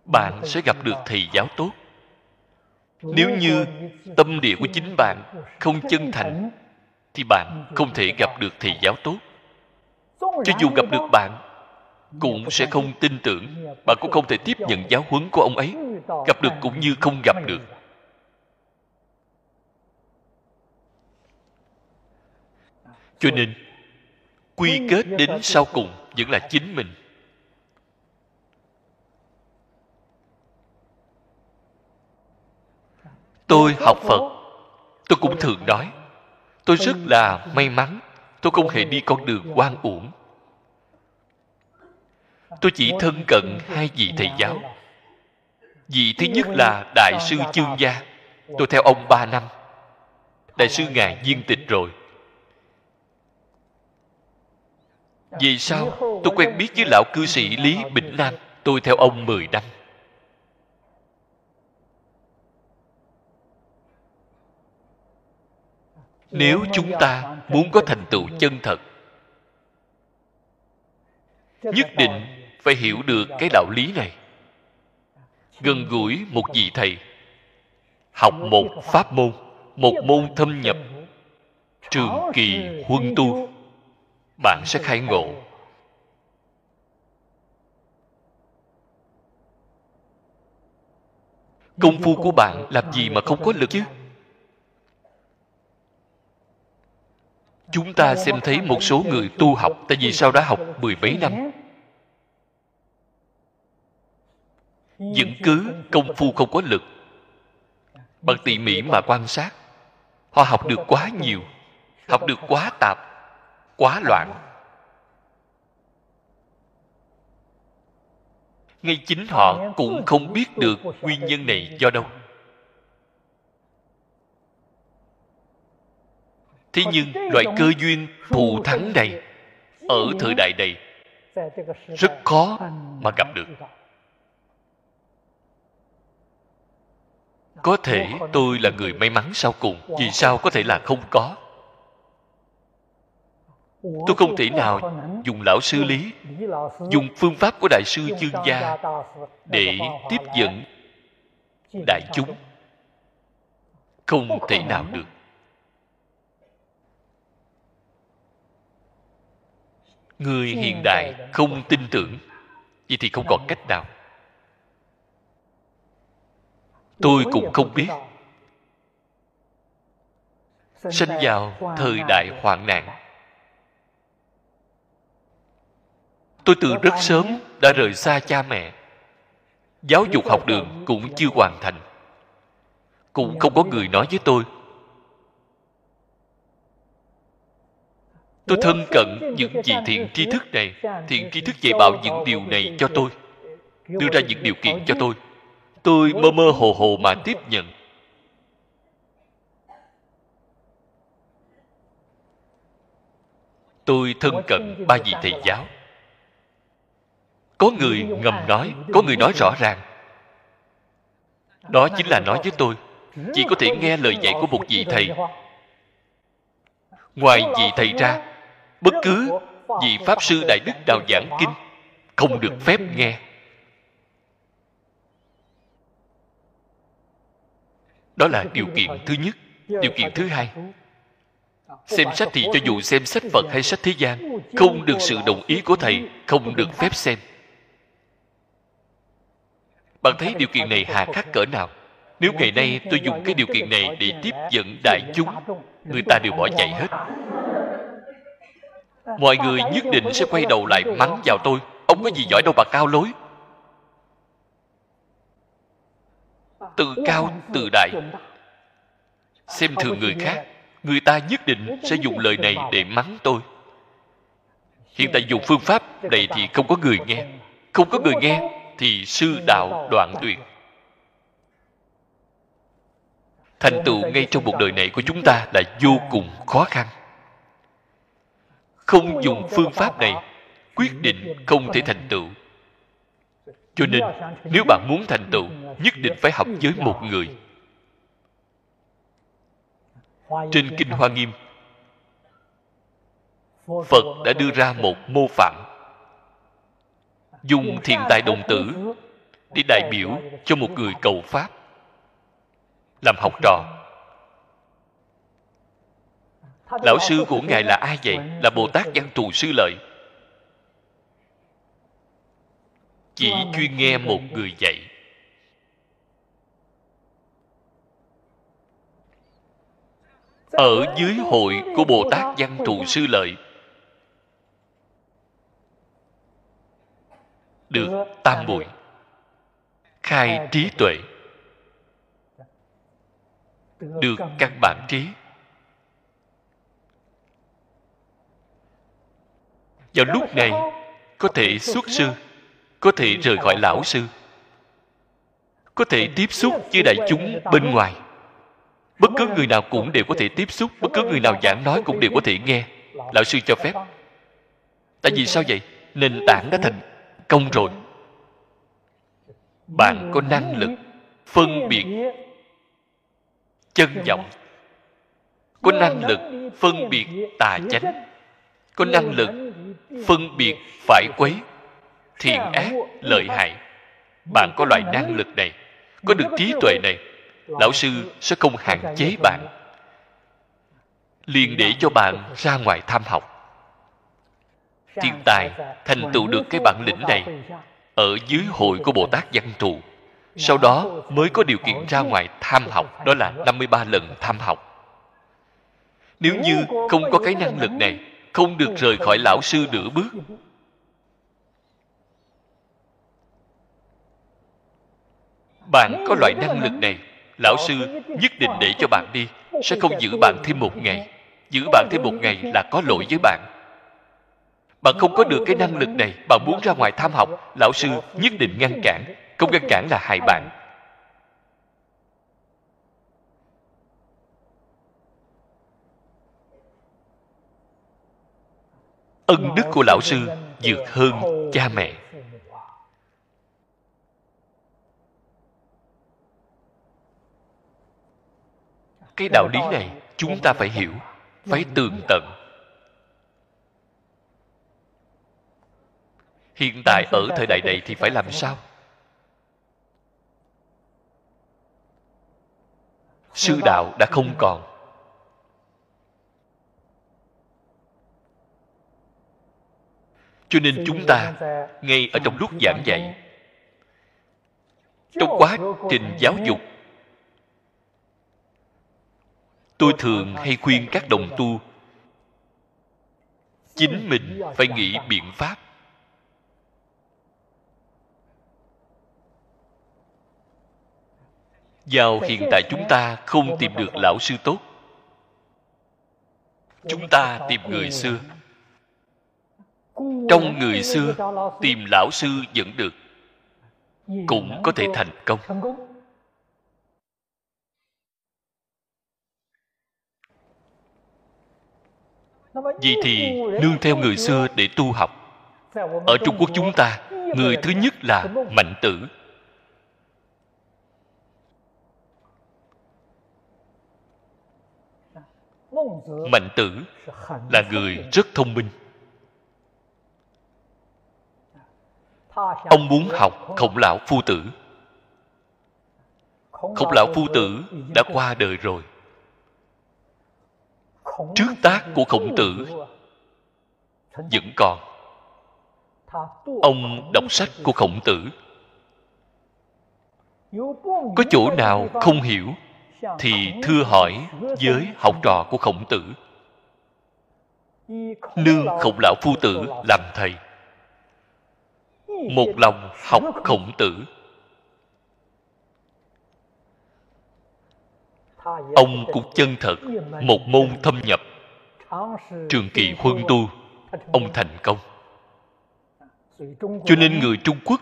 Bạn sẽ gặp được thầy giáo tốt. Nếu như tâm địa của chính bạn không chân thành, thì bạn không thể gặp được thầy giáo tốt. Cho dù gặp được bạn, cũng sẽ không tin tưởng, bạn cũng không thể tiếp nhận giáo huấn của ông ấy. Gặp được cũng như không gặp được. Cho nên quy kết đến sau cùng vẫn là chính mình. Tôi học phật. tôi cũng thường nói tôi rất là may mắn. Tôi không hề đi con đường quan uổng. Tôi chỉ thân cận hai vị thầy giáo. vị thứ nhất là đại sư chương gia. Tôi theo ông ba năm. Đại sư ngài viên tịch rồi vì sao? Tôi quen biết với lão cư sĩ lý bình nam. Tôi theo ông mười năm. Nếu chúng ta muốn có thành tựu chân thật, nhất định phải hiểu được cái đạo lý này. Gần gũi một vị thầy, học một pháp môn, một môn thâm nhập, trường kỳ huân tu bạn sẽ khai ngộ. Công phu của bạn làm gì mà không có lực chứ? Chúng ta xem thấy một số người tu học, tại vì sao đã học mười mấy năm. Vẫn cứ công phu không có lực. Bằng tỉ mỉ mà quan sát, họ học được quá nhiều, học được quá tạp quá loạn. Ngay chính họ cũng không biết được nguyên nhân này do đâu. Thế nhưng loại cơ duyên thù thắng này ở thời đại này rất khó mà gặp được. Có thể tôi là người may mắn sau cùng, vì sao có thể là không có? Tôi không thể nào dùng lão sư lý, dùng phương pháp của đại sư dương gia để tiếp dẫn đại chúng. Không thể nào được. Người hiện đại không tin tưởng, vậy thì không còn cách nào. Tôi cũng không biết. Sinh vào thời đại hoạn nạn tôi từ rất sớm đã rời xa cha mẹ. Giáo dục học đường cũng chưa hoàn thành. Cũng không có người nói với tôi. Tôi thân cận những vị thiện tri thức này thiện tri thức dạy bảo những điều này cho tôi đưa ra những điều kiện cho tôi. Tôi mơ mơ hồ hồ mà tiếp nhận. Tôi thân cận ba vị thầy giáo có người ngầm nói, có người nói rõ ràng. Đó chính là nói với tôi, chỉ có thể nghe lời dạy của một vị thầy. Ngoài vị thầy ra, bất cứ vị pháp sư đại đức nào giảng kinh không được phép nghe. Đó là điều kiện thứ nhất, điều kiện thứ hai. Xem sách thì cho dù xem sách phật hay sách thế gian, không được sự đồng ý của thầy, không được phép xem bạn thấy điều kiện này hà khắc cỡ nào? Nếu ngày nay tôi dùng cái điều kiện này để tiếp dẫn đại chúng, người ta đều bỏ chạy hết. Mọi người nhất định sẽ quay đầu lại mắng vào tôi. Ông có gì giỏi đâu bà cao lối. Tự cao tự đại. Xem thường người khác, người ta nhất định sẽ dùng lời này để mắng tôi. Hiện tại dùng phương pháp này thì không có người nghe. Không có người nghe thì sư đạo đoạn tuyệt. Thành tựu ngay trong một đời này của chúng ta là vô cùng khó khăn. Không dùng phương pháp này, quyết định không thể thành tựu. Cho nên, nếu bạn muốn thành tựu, nhất định phải học với một người. Trên kinh hoa nghiêm, phật đã đưa ra một mô phạm dùng thiền tài đồng tử để đại biểu cho một người cầu pháp. Làm học trò. Lão sư của ngài là ai vậy? Là bồ tát văn thù sư lợi. Chỉ chuyên nghe một người dạy. Ở dưới hội của bồ tát văn thù sư lợi được tam muội. Khai trí tuệ. Được căn bản trí. Vào lúc này, có thể xuất sư, có thể rời khỏi lão sư, có thể tiếp xúc với đại chúng bên ngoài. Bất cứ người nào cũng đều có thể tiếp xúc, bất cứ người nào giảng nói cũng đều có thể nghe. Lão sư cho phép. Tại vì sao vậy? Nền tảng đã thành công rồi bạn có năng lực phân biệt chân vọng, có năng lực phân biệt tà chánh, có năng lực phân biệt phải quấy, thiện ác, lợi hại. Bạn có loại năng lực này, có được trí tuệ này, lão sư sẽ không hạn chế bạn. Liền để cho bạn ra ngoài tham học thiên tài thành tựu được cái bản lĩnh này ở dưới hội của bồ tát văn thù. Sau đó mới có điều kiện ra ngoài tham học đó là 53 lần tham học. Nếu như không có cái năng lực này không được rời khỏi lão sư nửa bước. bạn có loại năng lực này lão sư nhất định để cho bạn đi sẽ không giữ bạn thêm một ngày. giữ bạn thêm một ngày là có lỗi với bạn bạn không có được cái năng lực này, bạn muốn ra ngoài tham học, lão sư nhất định ngăn cản. Không ngăn cản là hại bạn. Ân đức của lão sư vượt hơn cha mẹ. Cái đạo lý này chúng ta phải hiểu, phải tường tận. Hiện tại ở thời đại này thì phải làm sao? Sư đạo đã không còn. Cho nên chúng ta ngay ở trong lúc giảng dạy trong quá trình giáo dục tôi thường hay khuyên các đồng tu chính mình phải nghĩ biện pháp vào hiện tại chúng ta không tìm được lão sư tốt. Chúng ta tìm người xưa. Trong người xưa, tìm lão sư vẫn được, cũng có thể thành công. Vì thì, nương theo người xưa để tu học. Ở trung quốc chúng ta, người thứ nhất là mạnh tử. Mạnh tử là người rất thông minh. Ông muốn học khổng lão phu tử. Khổng lão phu tử đã qua đời rồi. Trước tác của khổng tử vẫn còn. Ông đọc sách của khổng tử. Có chỗ nào không hiểu? Thì thưa hỏi với học trò của khổng tử nương khổng lão phu tử làm thầy. Một lòng học khổng tử. Ông cũng chân thật một môn thâm nhập. Trường kỳ huân tu ông thành công. Cho nên người trung quốc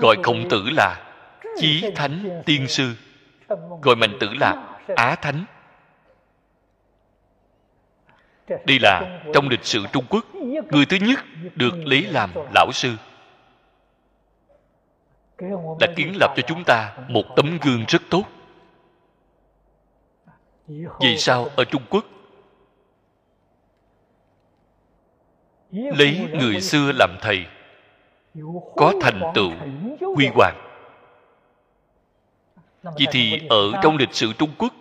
gọi khổng tử là chí thánh tiên sư gọi mình tử là á thánh. Đây là trong lịch sử trung quốc, người thứ nhất được lấy làm lão sư. Đã kiến lập cho chúng ta một tấm gương rất tốt. Vì sao ở trung quốc? Lấy người xưa làm thầy, có thành tựu huy hoàng vì thì ở trong lịch sử trung quốc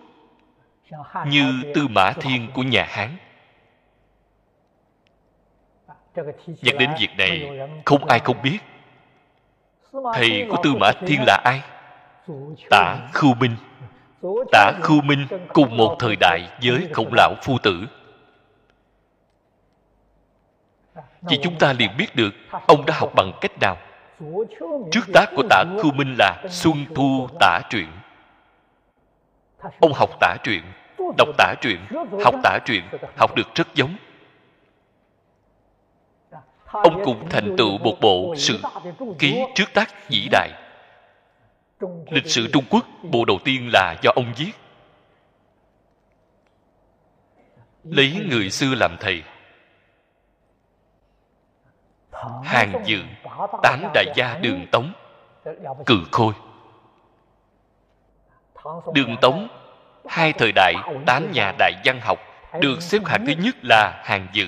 như tư mã thiên của nhà hán. Nhắc đến việc này không ai không biết thầy của tư mã thiên là ai? Tả khưu minh. Tả khưu minh cùng một thời đại với khổng lão phu tử. Vì chúng ta liền biết được ông đã học bằng cách nào trước tác của tả khưu minh là xuân thu tả truyện. Ông học tả truyện, đọc tả truyện, học tả truyện, học được rất giống. Ông cũng thành tựu một bộ sự ký trước tác vĩ đại. Lịch sử trung quốc, bộ đầu tiên là do ông viết. Lấy người xưa làm thầy hàng dự tám đại gia đường tống, cừ khôi. Đường tống, hai thời đại tám nhà đại văn học, được xếp hạng thứ nhất là hàng dự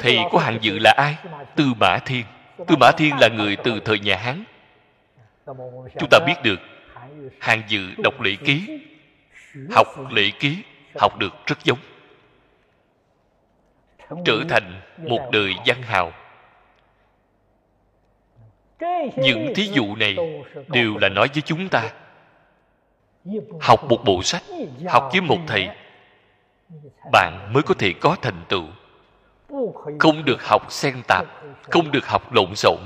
thầy của hàng dự là ai? Tư mã thiên. Tư mã thiên là người từ thời nhà hán. Chúng ta biết được, hàng dự đọc lễ ký, học lễ ký, học được rất giống trở thành một đời văn hào. Những thí dụ này đều là nói với chúng ta. Học một bộ sách học với một thầy bạn mới có thể có thành tựu. Không được học xen tạp không được học lộn xộn.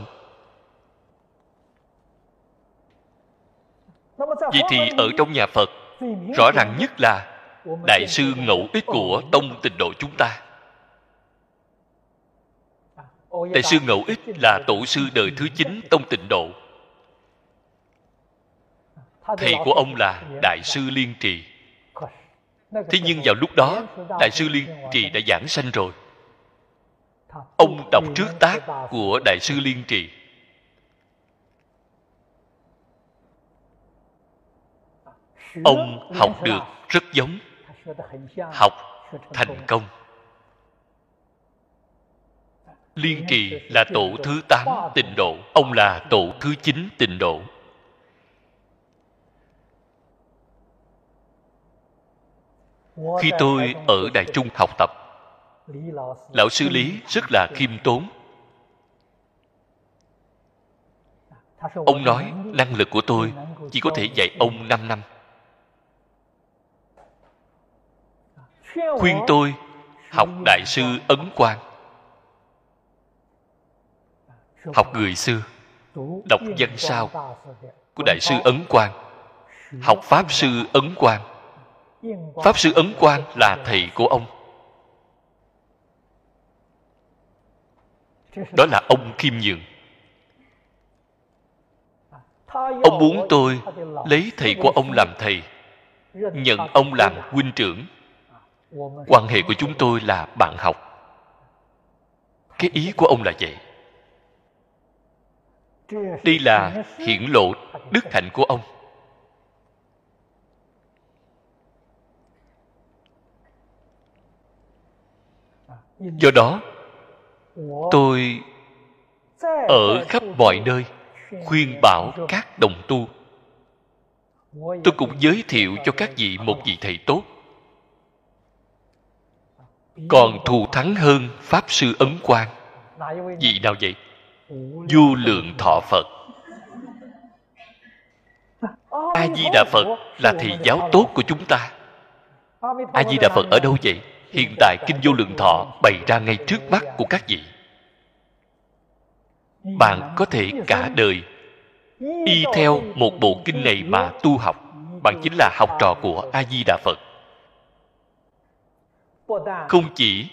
Vậy thì ở trong nhà phật rõ ràng nhất là đại sư ngẫu ích của tông tịnh độ chúng ta đại sư ngẫu ích là tổ sư đời thứ chín tông tịnh độ. Thầy của ông là đại sư liên trì. Thế nhưng vào lúc đó đại sư liên trì đã giảng sanh rồi. Ông đọc trước tác của đại sư liên trì. Ông học được rất giống học thành công liên trì là tổ thứ tám tịnh độ, ông là tổ thứ chín tịnh độ. Khi tôi ở đại trung học tập, lão sư lý rất là khiêm tốn. Ông nói, năng lực của tôi chỉ có thể dạy ông 5 năm. Khuyên tôi học đại sư ấn quang học người xưa, đọc văn sao. Của đại sư ấn quang. Học pháp sư ấn quang. Pháp sư ấn quang là thầy của ông. Đó là ông kim nhường. Ông muốn tôi lấy thầy của ông làm thầy, nhận ông làm huynh trưởng. Quan hệ của chúng tôi là bạn học. Cái ý của ông là vậy đây là hiển lộ đức hạnh của ông. Do đó, tôi ở khắp mọi nơi khuyên bảo các đồng tu. Tôi cũng giới thiệu cho các vị một vị thầy tốt. Còn thù thắng hơn pháp sư ấn quang. Vị nào vậy? Vô lượng thọ phật. A di đà phật là thầy giáo tốt của chúng ta. A di đà phật ở đâu vậy? Hiện tại kinh vô lượng thọ bày ra ngay trước mắt của các vị. Bạn có thể cả đời y theo một bộ kinh này mà tu học. Bạn chính là học trò của a di đà phật. Không chỉ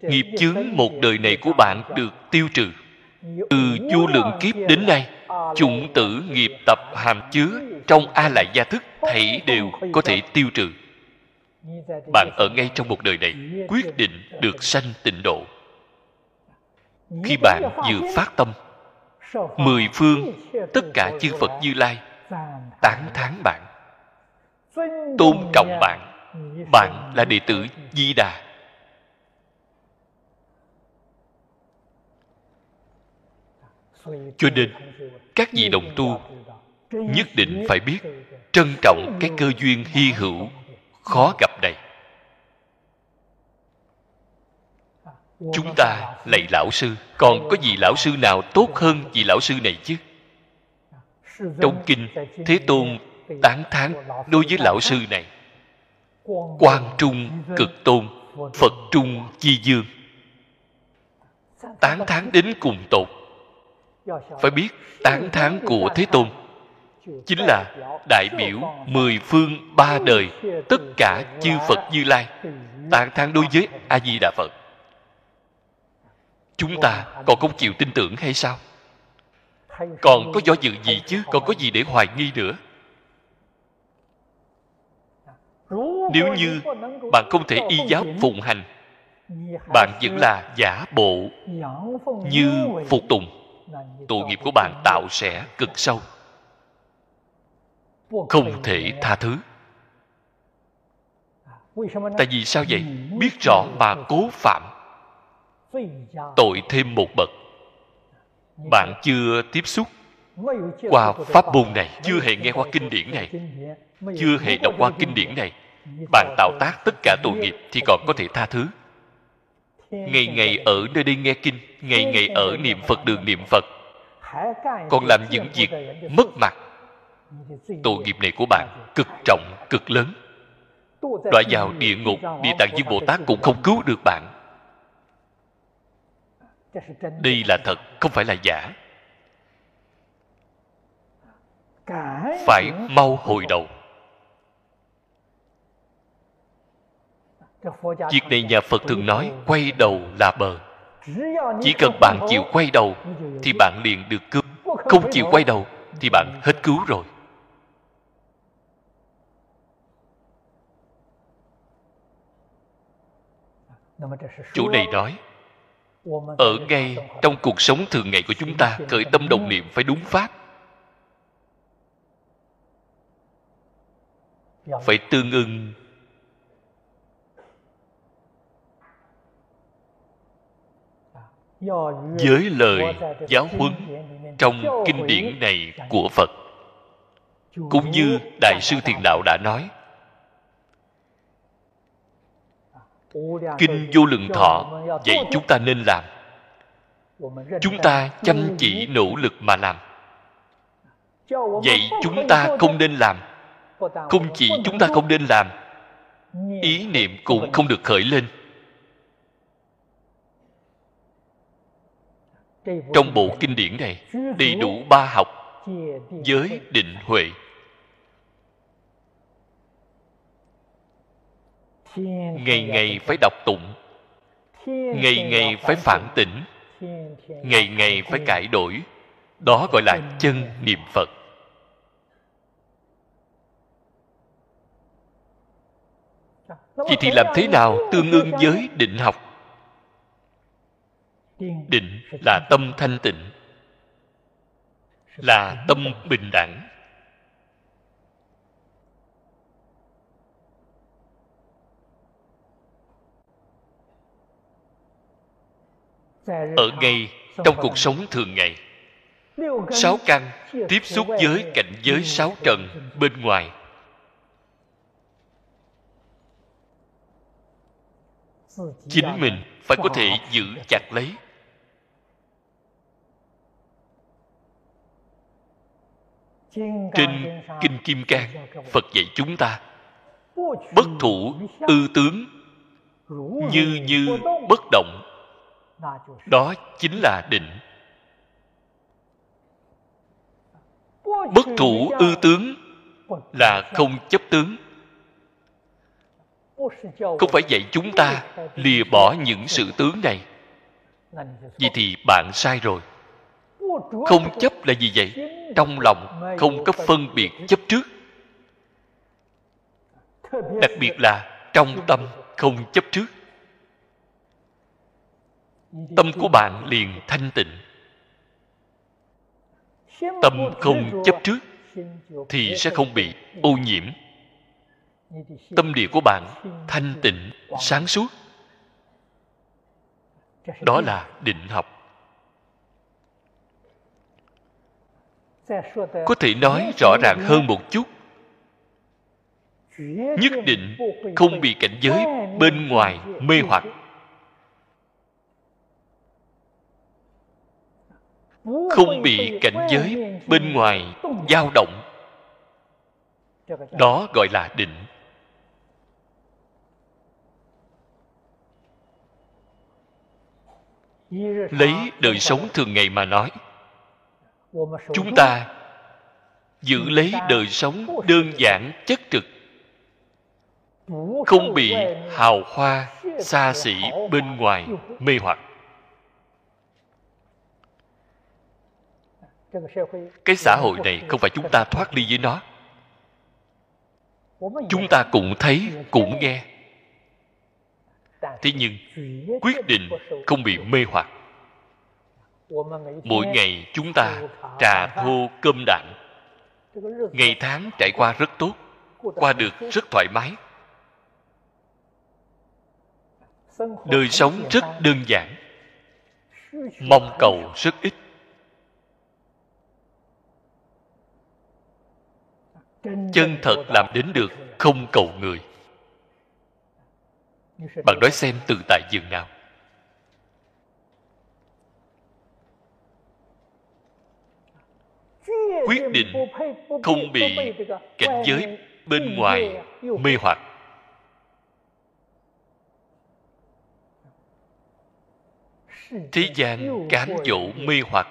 nghiệp chướng một đời này của bạn được tiêu trừ từ vô lượng kiếp đến nay chủng tử nghiệp tập hàm chứa trong a lại gia thức thảy đều có thể tiêu trừ. Bạn ở ngay trong một đời này quyết định được sanh tịnh độ. Khi bạn vừa phát tâm mười phương tất cả chư phật như lai tán thán bạn tôn trọng bạn. bạn là đệ tử di đà cho nên các vị đồng tu nhất định phải biết trân trọng cái cơ duyên hy hữu khó gặp này. Chúng ta lạy lão sư, còn có vị lão sư nào tốt hơn vị lão sư này chứ? Trong kinh thế tôn tán thán đối với lão sư này quan trung cực tôn, phật trung chi dương, tán thán đến cùng tột phải biết, tán thán của thế tôn chính là đại biểu mười phương ba đời, tất cả chư phật như lai, tán thán đối với a di đà phật. Chúng ta còn không chịu tin tưởng hay sao? Còn có do dự gì chứ? Còn có gì để hoài nghi nữa? Nếu như bạn không thể y giáo phụng hành, bạn vẫn là giả bộ như phục tùng tội nghiệp của bạn tạo sẽ cực sâu. Không thể tha thứ. Tại vì sao vậy? Biết rõ mà cố phạm tội thêm một bậc. Bạn chưa tiếp xúc qua pháp môn này, chưa hề nghe qua kinh điển này, chưa hề đọc qua kinh điển này. Bạn tạo tác tất cả tội nghiệp thì còn có thể tha thứ ngày ngày ở nơi đây nghe kinh, ngày ngày ở niệm phật đường niệm phật. Còn làm những việc mất mặt. Tội nghiệp này của bạn cực trọng, cực lớn. Đọa vào địa ngục, địa tạng với bồ tát cũng không cứu được bạn. Đây là thật, không phải là giả. Phải mau hồi đầu. Việc này nhà phật thường nói quay đầu là bờ. Chỉ cần bạn chịu quay đầu thì bạn liền được cứu. Không chịu quay đầu thì bạn hết cứu rồi. Chủ này nói ở ngay trong cuộc sống thường ngày của chúng ta khởi tâm đồng niệm phải đúng pháp. Phải tương ưng với lời giáo huấn trong kinh điển này của phật, cũng như đại sư thiền đạo đã nói, kinh vô lượng thọ dạy chúng ta nên làm. Chúng ta chăm chỉ nỗ lực mà làm. Vậy chúng ta không nên làm. Không chỉ chúng ta không nên làm, ý niệm cũng không được khởi lên. Trong bộ kinh điển này, đầy đủ ba học giới định huệ. Ngày ngày phải đọc tụng, ngày ngày phải phản tỉnh, ngày ngày phải cải đổi. Đó gọi là chân niệm phật. Vậy thì làm thế nào tương ương với định học? Định là tâm thanh tịnh, là tâm bình đẳng. Ở ngay trong cuộc sống thường ngày, sáu căn tiếp xúc với cảnh giới sáu trần bên ngoài. Chính mình phải có thể giữ chặt lấy. Trên kinh kim cang phật dạy chúng ta bất thủ ư tướng như như bất động. Đó chính là định. Bất thủ ư tướng là không chấp tướng. Không phải dạy chúng ta lìa bỏ những sự tướng này. Vậy thì bạn sai rồi. Không chấp là gì vậy trong lòng không có phân biệt chấp trước. Đặc biệt là trong tâm không chấp trước. Tâm của bạn liền thanh tịnh. Tâm không chấp trước thì sẽ không bị ô nhiễm. Tâm địa của bạn thanh tịnh sáng suốt. Đó là định học có thể nói rõ ràng hơn một chút. Nhất định không bị cảnh giới bên ngoài mê hoặc. Không bị cảnh giới bên ngoài dao động. Đó gọi là định. Lấy đời sống thường ngày mà nói chúng ta giữ lấy đời sống đơn giản chất trực không bị hào hoa xa xỉ bên ngoài mê hoặc. Cái xã hội này không phải chúng ta thoát ly với nó. Chúng ta cũng thấy cũng nghe. Thế nhưng quyết định không bị mê hoặc mỗi ngày chúng ta trà thô cơm đạm. Ngày tháng trải qua rất tốt, qua được rất thoải mái. Đời sống rất đơn giản, mong cầu rất ít. Chân thật làm đến được không cầu người. Bạn nói xem từ tại giường nào. Quyết định không bị cảnh giới bên ngoài mê hoặc. Thế gian cám dỗ mê hoặc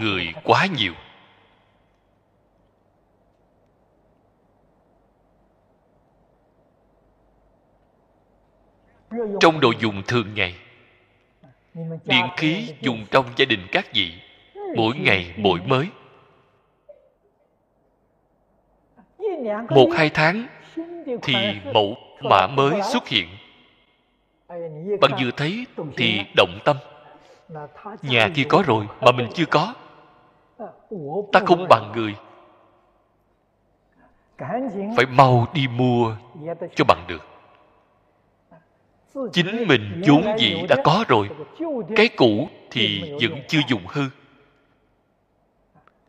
người quá nhiều. Trong đồ dùng thường ngày, điện khí dùng trong gia đình các vị, mỗi ngày mỗi mới. Một hai tháng thì mẫu mã mới xuất hiện. Bạn vừa thấy thì động tâm. Nhà kia có rồi mà mình chưa có. Ta không bằng người. Phải mau đi mua cho bằng được. Chính mình vốn dĩ đã có rồi. Cái cũ thì vẫn chưa dùng hư.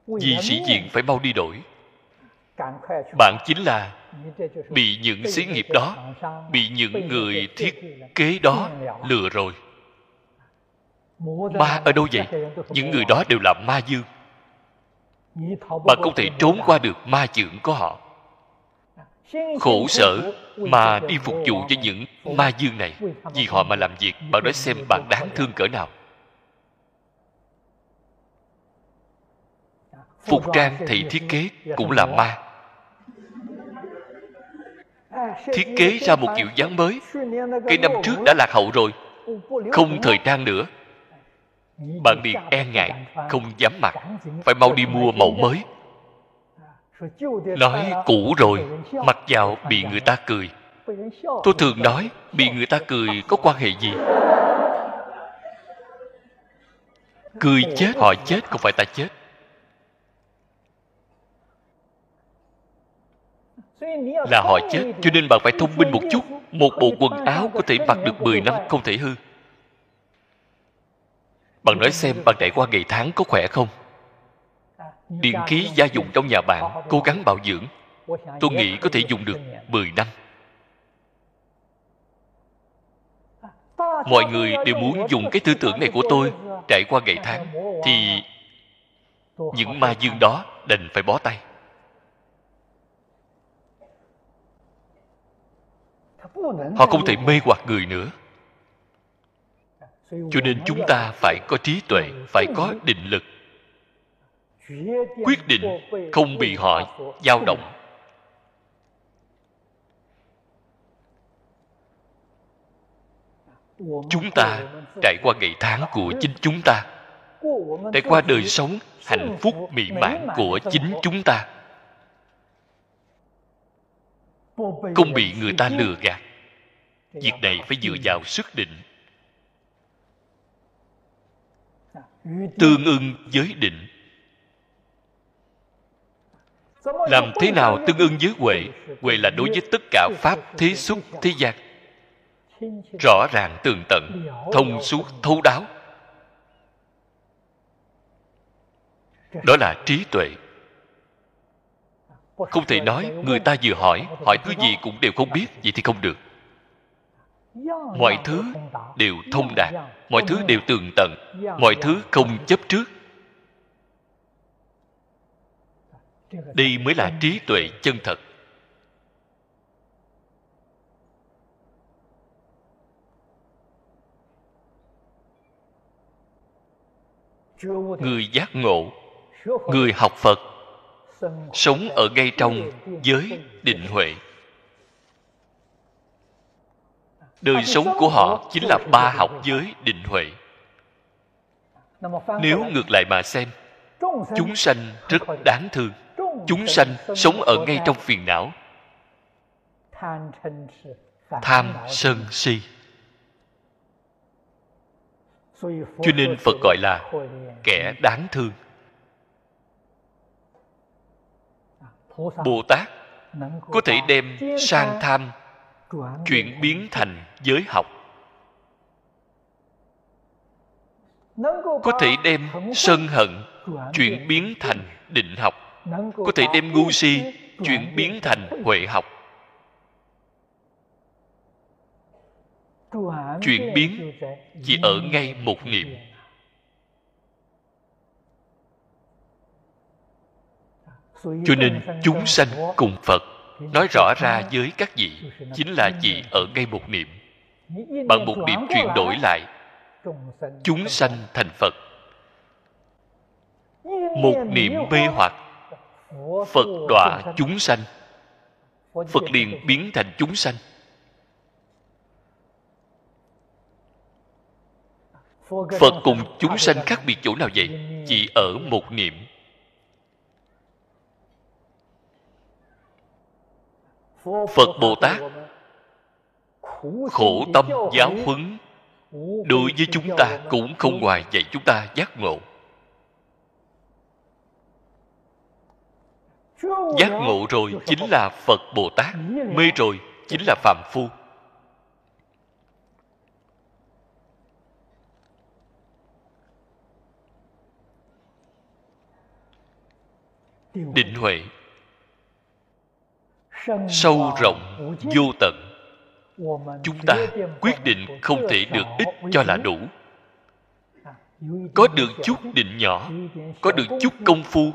Vì sĩ diện phải mau đi đổi bạn chính là bị những xí nghiệp đó bị những người thiết kế đó lừa rồi. Ma ở đâu vậy? những người đó đều là ma dương. Bạn không thể trốn qua được ma chưởng của họ. Khổ sở mà đi phục vụ cho những ma dương này. vì họ mà làm việc bạn nói xem bạn đáng thương cỡ nào phục trang thầy thiết kế cũng là ma. thiết kế ra một kiểu dáng mới. Cái năm trước đã lạc hậu rồi. Không thời trang nữa. Bạn liền e ngại không dám mặc. Phải mau đi mua mẫu mới. Nói cũ rồi mặc vào bị người ta cười. Tôi thường nói bị người ta cười có quan hệ gì? Cười chết họ chết không phải ta chết là họ chết cho nên bạn phải thông minh một chút. Một bộ quần áo có thể mặc được 10 năm không thể hư. Bạn nói xem bạn trải qua ngày tháng có khỏe không? Điện khí gia dụng trong nhà bạn cố gắng bảo dưỡng. Tôi nghĩ có thể dùng được 10 năm. Mọi người đều muốn dùng cái tư tưởng này của tôi. Trải qua ngày tháng thì những ma dương đó đành phải bó tay họ không thể mê hoặc người nữa. Cho nên chúng ta phải có trí tuệ phải có định lực. Quyết định không bị họ dao động. Chúng ta trải qua ngày tháng của chính chúng ta trải qua đời sống hạnh phúc mỹ mãn của chính chúng ta không bị người ta lừa gạt. việc này phải dựa vào sức định. Tương ưng với định. Làm thế nào tương ưng với huệ? Huệ là đối với tất cả pháp thế xuất thế gian. Rõ ràng tường tận thông suốt thấu đáo. Đó là trí tuệ không thể nói, người ta vừa hỏi hỏi thứ gì cũng đều không biết, vậy thì không được. Mọi thứ đều thông đạt, mọi thứ đều tường tận, mọi thứ không chấp trước. Đây mới là trí tuệ chân thật. Người giác ngộ, người học phật sống ở ngay trong giới định huệ. Đời sống của họ chính là ba học giới định huệ. Nếu ngược lại mà xem, chúng sanh rất đáng thương. Chúng sanh sống ở ngay trong phiền não. Tham sân si. Cho nên phật gọi là kẻ đáng thương. Bồ tát có thể đem sang tham chuyển biến thành giới học. Có thể đem sân hận chuyển biến thành định học. Có thể đem ngu si chuyển biến thành huệ học. Chuyển biến chỉ ở ngay một niệm. Cho nên chúng sanh cùng phật. Nói rõ ra với các vị, chính là vị ở ngay một niệm. Bằng một niệm chuyển đổi lại, chúng sanh thành phật. Một niệm mê hoặc, phật đọa chúng sanh. Phật liền biến thành chúng sanh. Phật cùng chúng sanh khác biệt chỗ nào vậy? Chỉ ở một niệm. Phật bồ tát khổ tâm giáo huấn, đối với chúng ta cũng không ngoài dạy chúng ta giác ngộ. Giác ngộ rồi chính là phật bồ tát mê rồi chính là phạm phu. Định huệ sâu rộng, vô tận. Chúng ta quyết định không thể được ít cho là đủ. Có được chút định nhỏ, có được chút công phu,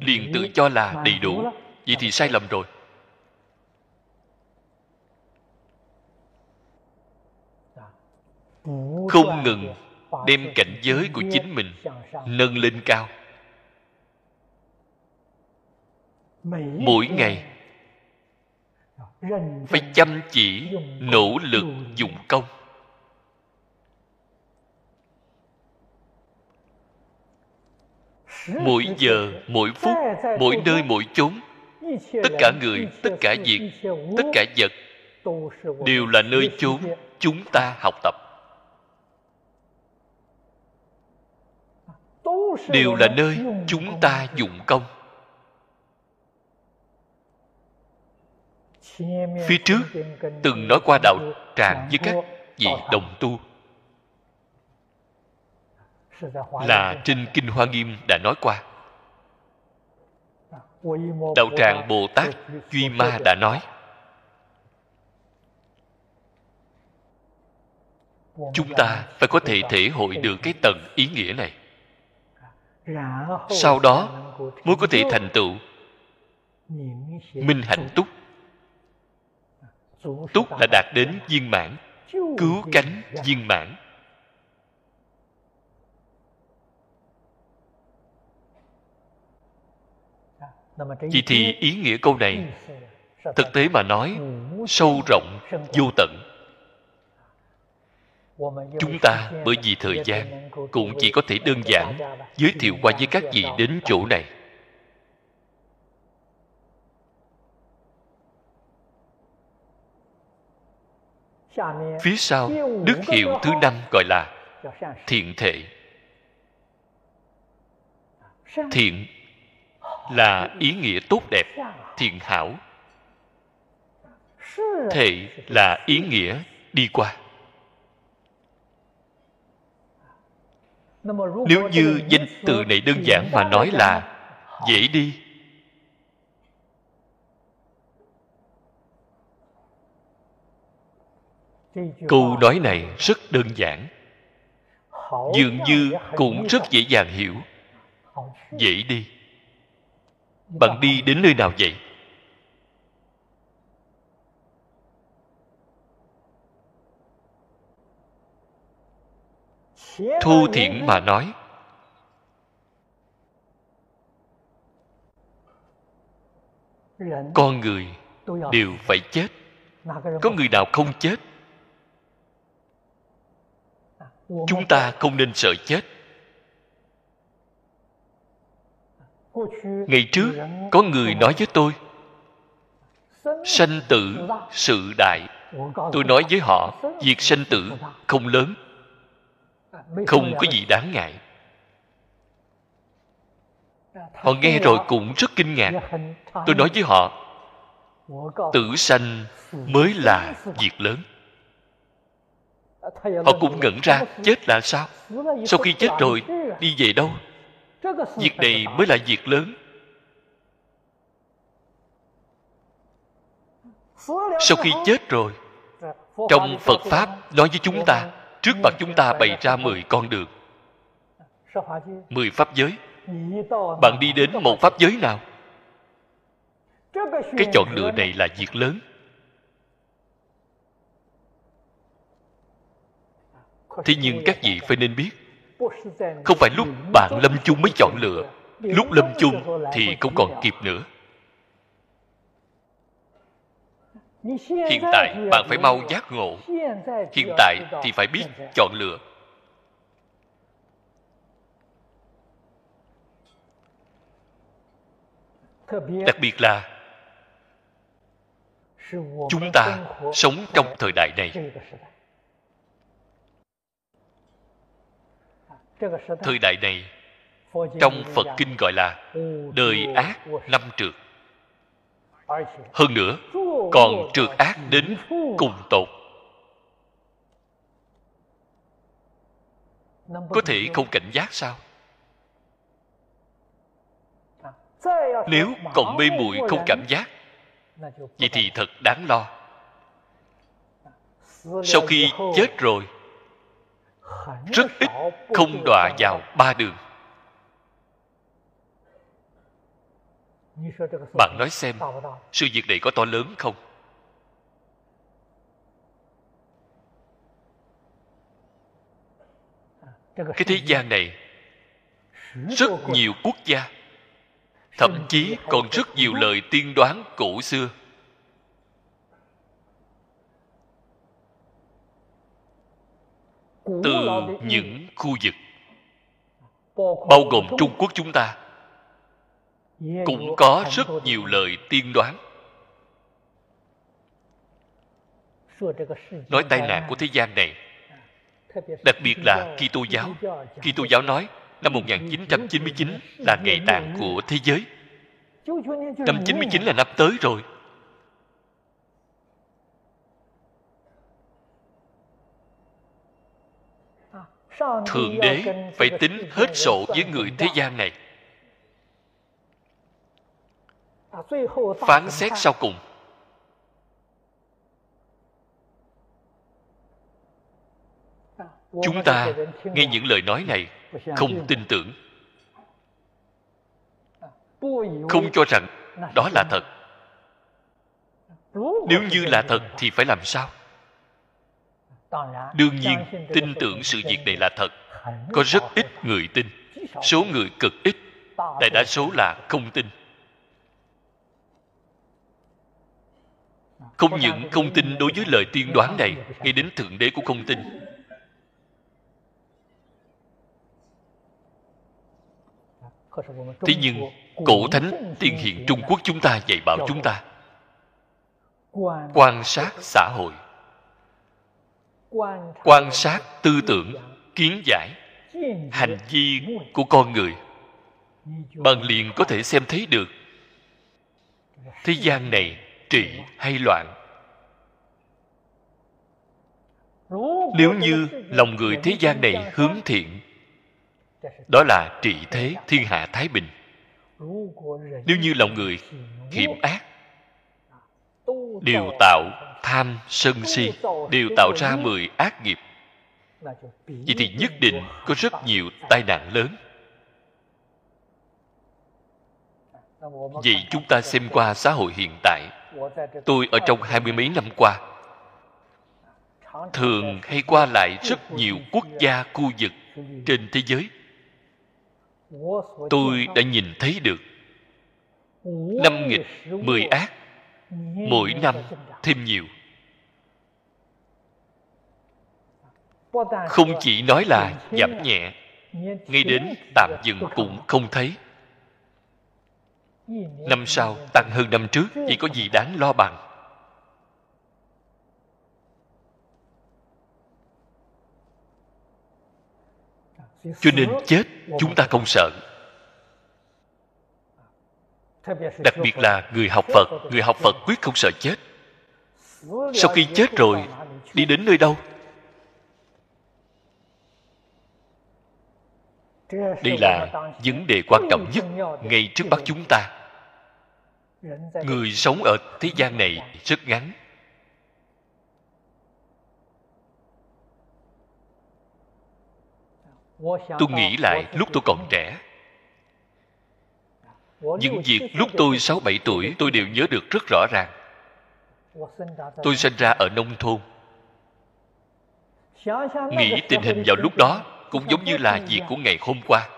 liền tự cho là đầy đủ. Vậy thì sai lầm rồi. Không ngừng đem cảnh giới của chính mình nâng lên cao. Mỗi ngày phải chăm chỉ nỗ lực dụng công. Mỗi giờ mỗi phút mỗi nơi mỗi chốn tất cả người tất cả việc tất cả vật đều là nơi chốn chúng ta học tập. Đều là nơi chúng ta dụng công phía trước, từng nói qua đạo tràng với các vị đồng tu. Là trên kinh hoa nghiêm đã nói qua. Đạo tràng bồ tát duy ma đã nói. Chúng ta phải có thể thể hội được cái tầng ý nghĩa này. Sau đó mới có thể thành tựu. Minh hạnh túc túc là đạt đến viên mãn, cứu cánh viên mãn. Vậy thì ý nghĩa câu này. Thực tế mà nói, sâu rộng, vô tận. Chúng ta bởi vì thời gian, cũng chỉ có thể đơn giản giới thiệu qua với các vị đến chỗ này. Phía sau đức hiệu thứ năm gọi là thiện thệ thiện là ý nghĩa tốt đẹp thiện hảo. thệ là ý nghĩa đi qua. nếu như danh từ này đơn giản mà nói là dễ đi câu nói này rất đơn giản. Dường như cũng rất dễ dàng hiểu. Dễ đi. Bạn đi đến nơi nào vậy? Thu thiện mà nói. Con người đều phải chết. Có người nào không chết? Chúng ta không nên sợ chết. Ngày trước có người nói với tôi sanh tử sự đại. Tôi nói với họ việc sanh tử không lớn không có gì đáng ngại. Họ nghe rồi cũng rất kinh ngạc. Tôi nói với họ tử sanh mới là việc lớn họ cũng ngẩn ra, chết là sao? Sau khi chết rồi, đi về đâu? Việc này mới là việc lớn. Sau khi chết rồi, trong phật pháp nói với chúng ta, trước mặt chúng ta bày ra mười con đường. Mười pháp giới. Bạn đi đến một pháp giới nào? Cái chọn lựa này là việc lớn. Thế nhưng các vị phải nên biết, không phải lúc bạn lâm chung mới chọn lựa, lúc lâm chung thì không còn kịp nữa. Hiện tại bạn phải mau giác ngộ, hiện tại thì phải biết chọn lựa. Đặc biệt là chúng ta sống trong thời đại này. Thời đại này trong phật kinh gọi là đời ác năm trượt hơn nữa còn trượt ác đến cùng tột. Có thể không cảnh giác sao? Nếu còn mê muội không cảm giác vậy thì thật đáng lo. Sau khi chết rồi rất ít không đọa vào ba đường. Bạn nói xem, sự việc này có to lớn không? Cái thế gian này, rất nhiều quốc gia, thậm chí còn rất nhiều lời tiên đoán cổ xưa. Từ những khu vực bao gồm trung quốc chúng ta cũng có rất nhiều lời tiên đoán. Nói tai nạn của thế gian này đặc biệt là Kitô giáo. Kitô giáo nói năm 1999 là ngày tàn của thế giới. Năm 99 là năm tới rồi thượng đế phải tính hết sổ với người thế gian này. Phán xét sau cùng. Chúng ta nghe những lời nói này không tin tưởng. Không cho rằng đó là thật. Nếu như là thật thì phải làm sao đương nhiên, tin tưởng sự việc này là thật. Có rất ít người tin. Số người cực ít, đại đa số là không tin. Không những không tin đối với lời tiên đoán này, ngay đến thượng đế cũng không tin. Thế nhưng, cổ thánh tiên hiền trung quốc chúng ta dạy bảo chúng ta, quan sát xã hội quan sát tư tưởng, kiến giải, hành vi của con người. Bạn liền có thể xem thấy được thế gian này trị hay loạn. Nếu như lòng người thế gian này hướng thiện, đó là trị thế thiên hạ thái bình. Nếu như lòng người hiểm ác đều tạo tham sân si đều tạo ra mười ác nghiệp. Vậy thì nhất định có rất nhiều tai nạn lớn. Vậy chúng ta xem qua xã hội hiện tại. Tôi ở trong hai mươi mấy năm qua thường hay qua lại rất nhiều quốc gia khu vực trên thế giới. Tôi đã nhìn thấy được năm nghịch mười ác mỗi năm thêm nhiều. Không chỉ nói là giảm nhẹ, ngay đến tạm dừng cũng không thấy. Năm sau, tăng hơn năm trước chỉ có gì đáng lo bằng? Cho nên chết, chúng ta không sợ đặc biệt là người học phật, người học phật quyết không sợ chết. Sau khi chết rồi, đi đến nơi đâu? Đây là vấn đề quan trọng nhất ngay trước mắt chúng ta. Người sống ở thế gian này rất ngắn. Tôi nghĩ lại lúc tôi còn trẻ những việc lúc tôi 6-7 tuổi tôi đều nhớ được rất rõ ràng. Tôi sinh ra ở nông thôn. Nghĩ tình hình vào lúc đó cũng giống như là việc của ngày hôm qua.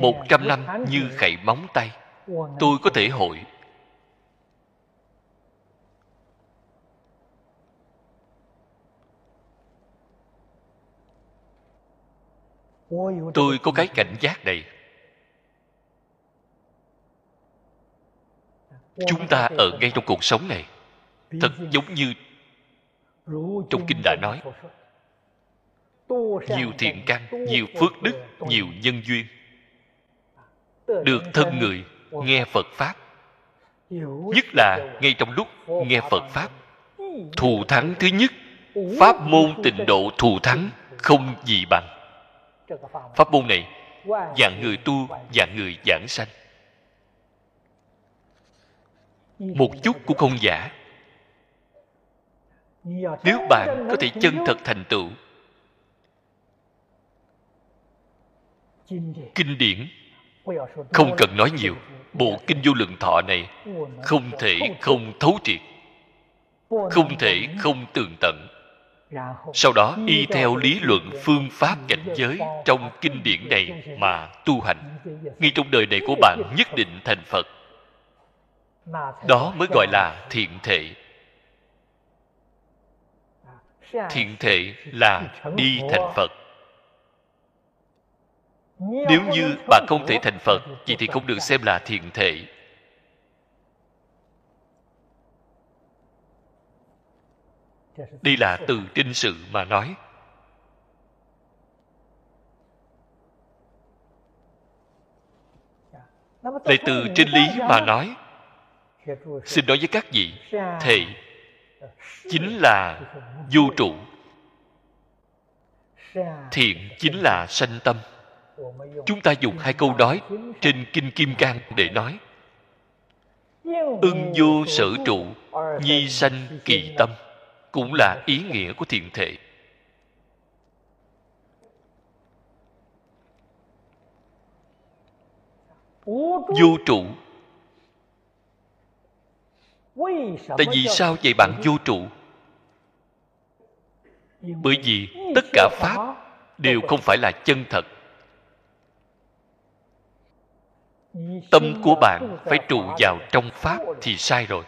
Một trăm năm như khẩy móng tay. Tôi có thể hội tôi có cái cảnh giác này. Chúng ta ở ngay trong cuộc sống này, thật giống như trong kinh đã nói, nhiều thiện căn, nhiều phước đức, nhiều nhân duyên được thân người nghe phật pháp. Nhất là ngay trong lúc nghe phật pháp, thù thắng thứ nhất, pháp môn tịnh độ thù thắng không gì bằng pháp môn này dạng người tu dạng người giảng sanh. Một chút cũng không giả. Nếu bạn có thể chân thật thành tựu kinh điển. không cần nói nhiều bộ kinh vô lượng thọ này không thể không thấu triệt không thể không tường tận sau đó y theo lý luận phương pháp cảnh giới trong kinh điển này mà tu hành. ngay trong đời này của bạn nhất định thành phật. Đó mới gọi là thiện thể. Thiện thể là đi thành phật. Nếu như bạn không thể thành phật vậy thì không được xem là thiện thể đây là từ trên sự mà nói. Lại từ trên lý mà nói, xin nói với các vị thể chính là vô trụ. Thiện chính là sanh tâm. Chúng ta dùng hai câu nói trên kinh kim cang để nói. Ưng vô sở trụ, nhi sanh kỳ tâm cũng là ý nghĩa của thiện thể. Vô trụ. Tại vì sao vậy bạn vô trụ? Bởi vì tất cả pháp đều không phải là chân thật. Tâm của bạn phải trụ vào trong pháp thì sai rồi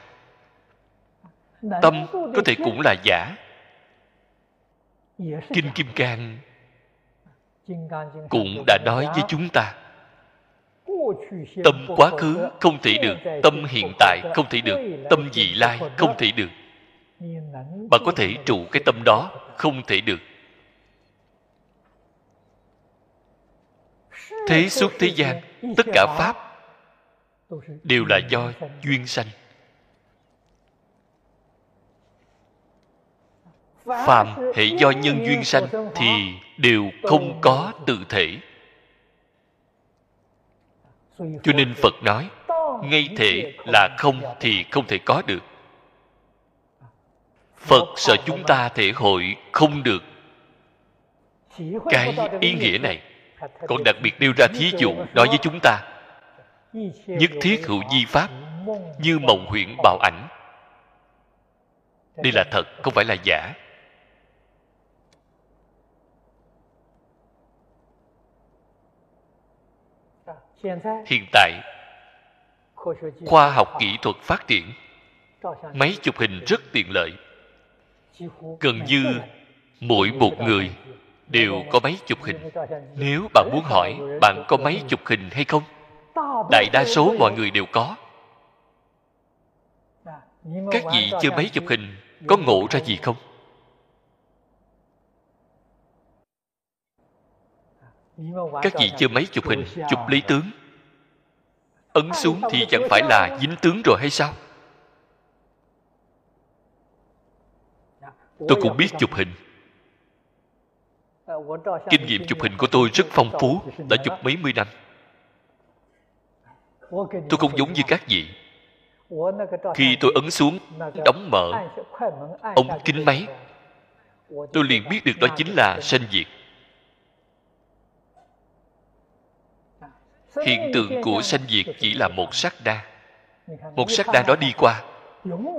tâm có thể cũng là giả. Kinh kim cang cũng đã nói với chúng ta tâm quá khứ không thể được tâm hiện tại không thể được tâm vị lai không thể được. Bạn có thể trụ cái tâm đó không thể được. Thế suốt thế gian tất cả pháp đều là do duyên sanh phàm hệ do nhân duyên sanh thì đều không có tự thể. Cho nên phật nói ngay thể là không thì không thể có được. Phật sợ chúng ta thể hội không được. Cái ý nghĩa này còn đặc biệt nêu ra thí dụ nói với chúng ta. Nhất thiết hữu di pháp như mộng huyễn bạo ảnh. Đây là thật không phải là giả hiện tại khoa học kỹ thuật phát triển máy chụp hình rất tiện lợi gần như mỗi một người đều có máy chụp hình。nếu bạn muốn hỏi bạn có máy chụp hình hay không đại đa số mọi người đều có。các vị chơi máy chụp hình có ngộ ra gì không các vị chơi máy chụp hình chụp lý tướng. Ấn xuống thì chẳng phải là dính tướng rồi hay sao? Tôi cũng biết chụp hình. Kinh nghiệm chụp hình của tôi rất phong phú đã chụp mấy mươi năm. Tôi không giống như các vị. Khi tôi ấn xuống đóng mở ống kính máy. Tôi liền biết được đó chính là sanh diệt hiện tượng của sanh diệt chỉ là một sát đa. một sát đa đó đi qua.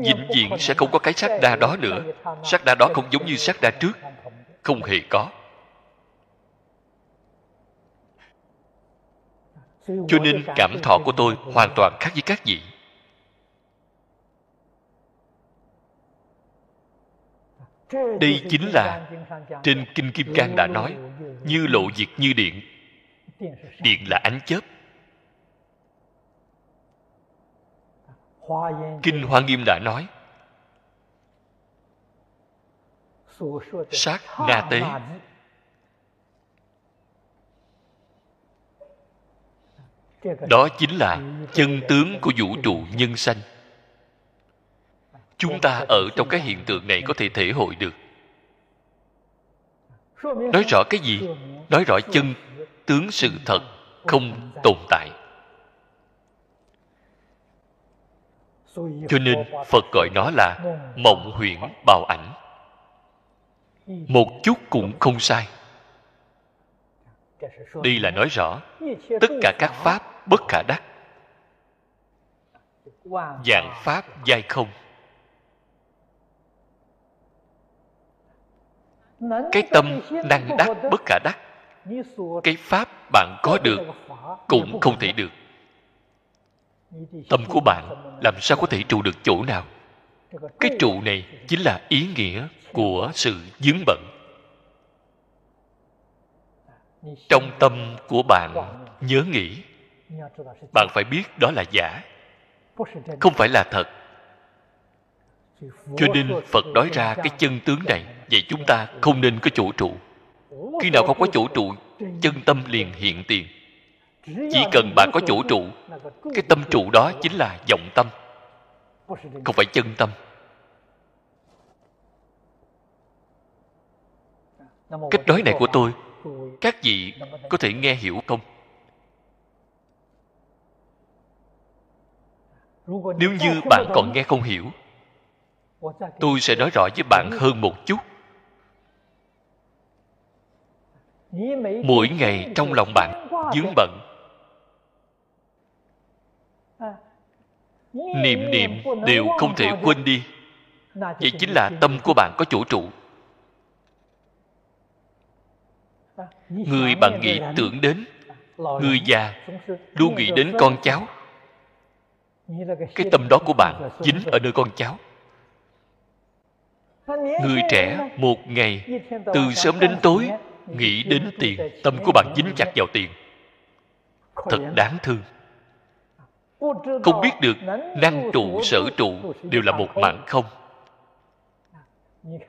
Vĩnh viễn sẽ không có cái sát đa đó nữa. sát đa đó không giống như sát đa trước. không hề có. Cho nên cảm thọ của tôi hoàn toàn khác với các vị. Đây chính là trên kinh kim cang đã nói như lộ diệt như điện điện là ánh chớp. kinh hoa nghiêm đã nói. sát na tế. đó chính là chân tướng của vũ trụ nhân sanh. Chúng ta ở trong cái hiện tượng này có thể thể hội được. Nói rõ cái gì? nói rõ chân tướng sự thật không tồn tại. Cho nên phật gọi nó là mộng huyễn bào ảnh. Một chút cũng không sai. Đây là nói rõ tất cả các pháp bất khả đắc. Dạng pháp giai không. Cái tâm năng đắc bất khả đắc cái pháp bạn có được cũng không thể được. Tâm của bạn làm sao có thể trụ được chỗ nào? Cái trụ này chính là ý nghĩa của sự dướng bận. Trong tâm của bạn nhớ nghĩ. Bạn phải biết đó là giả. Không phải là thật. Cho nên phật nói ra cái chân tướng này vậy chúng ta không nên có chỗ trụ khi nào không có chỗ trụ, chân tâm liền hiện tiền. Chỉ cần bạn có chỗ trụ, cái tâm trụ đó chính là vọng tâm. Không phải chân tâm. Cách nói này của tôi, các vị có thể nghe hiểu không? Nếu như bạn còn nghe không hiểu, tôi sẽ nói rõ với bạn hơn một chút. Mỗi ngày trong lòng bạn dướng bận. Niệm niệm đều không thể quên đi. Vậy chính là tâm của bạn có chỗ trụ. Người bạn nghĩ tưởng đến, người già luôn nghĩ đến con cháu. Cái tâm đó của bạn dính ở nơi con cháu. Người trẻ một ngày, từ sớm đến tối nghĩ đến tiền, tâm của bạn dính chặt vào tiền. Thật đáng thương. Không biết được năng trụ, sở trụ đều là một mạng không.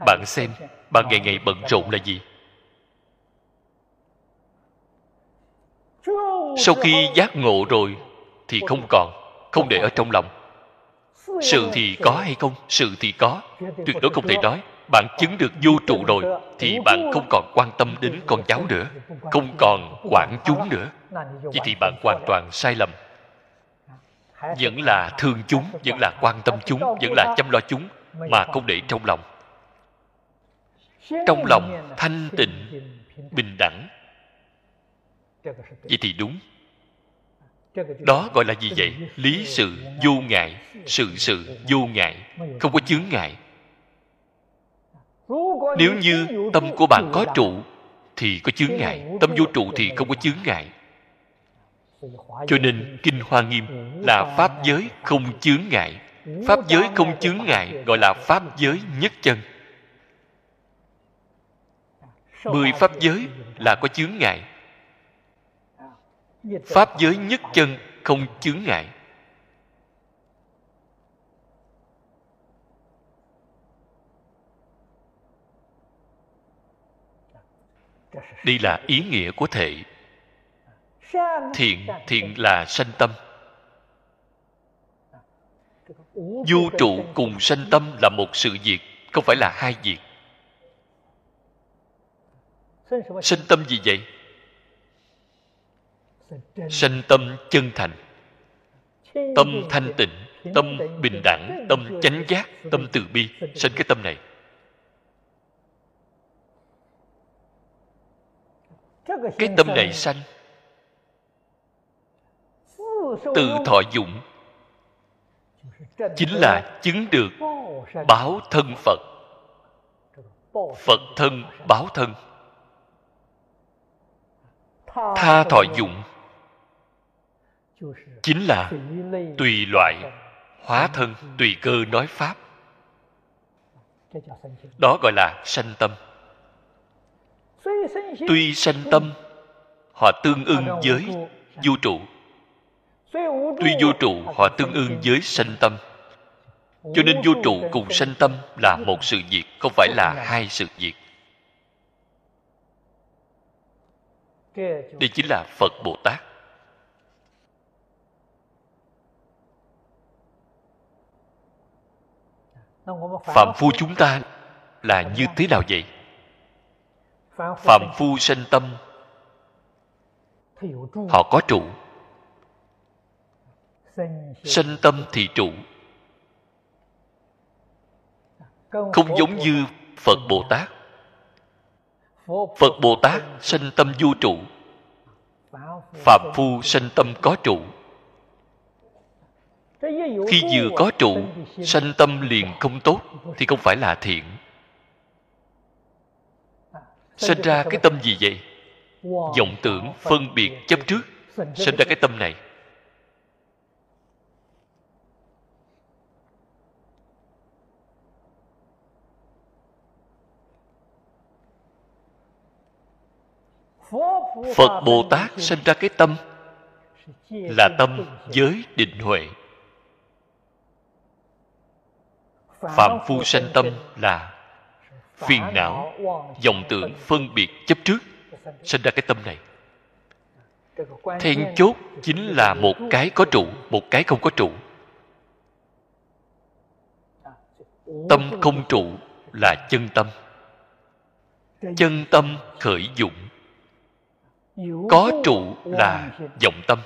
Bạn xem, bạn ngày ngày bận rộn là gì? Sau khi giác ngộ rồi thì không còn, không để ở trong lòng. Sự thì có hay không? Sự thì có. Tuyệt đối không thể nói bạn chứng được vô trụ rồi, thì bạn không còn quan tâm đến con cháu nữa, không còn quản chúng nữa. Vậy thì bạn hoàn toàn sai lầm. Vẫn là thương chúng, vẫn là quan tâm chúng, vẫn là chăm lo chúng, mà không để trong lòng. Trong lòng thanh tịnh, bình đẳng. Vậy thì đúng. Đó gọi là gì vậy? Lý sự vô ngại, sự sự vô ngại, không có chướng ngại nếu như tâm của bạn có trụ, thì có chướng ngại. Tâm vô trụ thì không có chướng ngại. Cho nên kinh hoa nghiêm là pháp giới không chướng ngại. Pháp giới không chướng ngại gọi là pháp giới nhất chân. Mười pháp giới là có chướng ngại. Pháp giới nhất chân không chướng ngại. Đây là ý nghĩa của thể thiện thiện là sanh tâm. Vô trụ cùng sanh tâm là một sự việc, không phải là hai việc. Sanh tâm gì vậy? Sanh tâm chân thành. Tâm thanh tịnh, tâm bình đẳng, tâm chánh giác, tâm từ bi. Sanh cái tâm này. Cái tâm này sanh. Từ thọ dụng. Chính là chứng được báo thân phật. Phật thân báo thân. Tha thọ dụng. chính là tùy loại hóa thân tùy cơ nói pháp. Đó gọi là sanh tâm tuy sanh tâm họ tương ưng với vũ trụ. Tuy vô trụ họ tương ưng với sanh tâm. Cho nên vô trụ cùng sanh tâm là một sự việc không phải là hai sự việc. Đây chính là phật bồ tát. Phạm phu chúng ta là như thế nào vậy phạm phu sanh tâm. Họ có trụ. Sanh tâm thì trụ. Không giống như phật bồ tát. Phật bồ tát sanh tâm vô trụ. Phạm phu sanh tâm có trụ. Khi vừa có trụ sanh tâm liền không tốt thì không phải là thiện sinh ra cái tâm gì vậy? Vọng tưởng phân biệt chấp trước. Sinh ra cái tâm này. Phật bồ tát sinh ra cái tâm là tâm giới định huệ. Phạm phu sanh tâm là phiền não, vọng tưởng phân biệt chấp trước, sinh ra cái tâm này. Then chốt chính là một cái có trụ, một cái không có trụ. Tâm không trụ là chân tâm. Chân tâm khởi dụng. Có trụ là vọng tâm.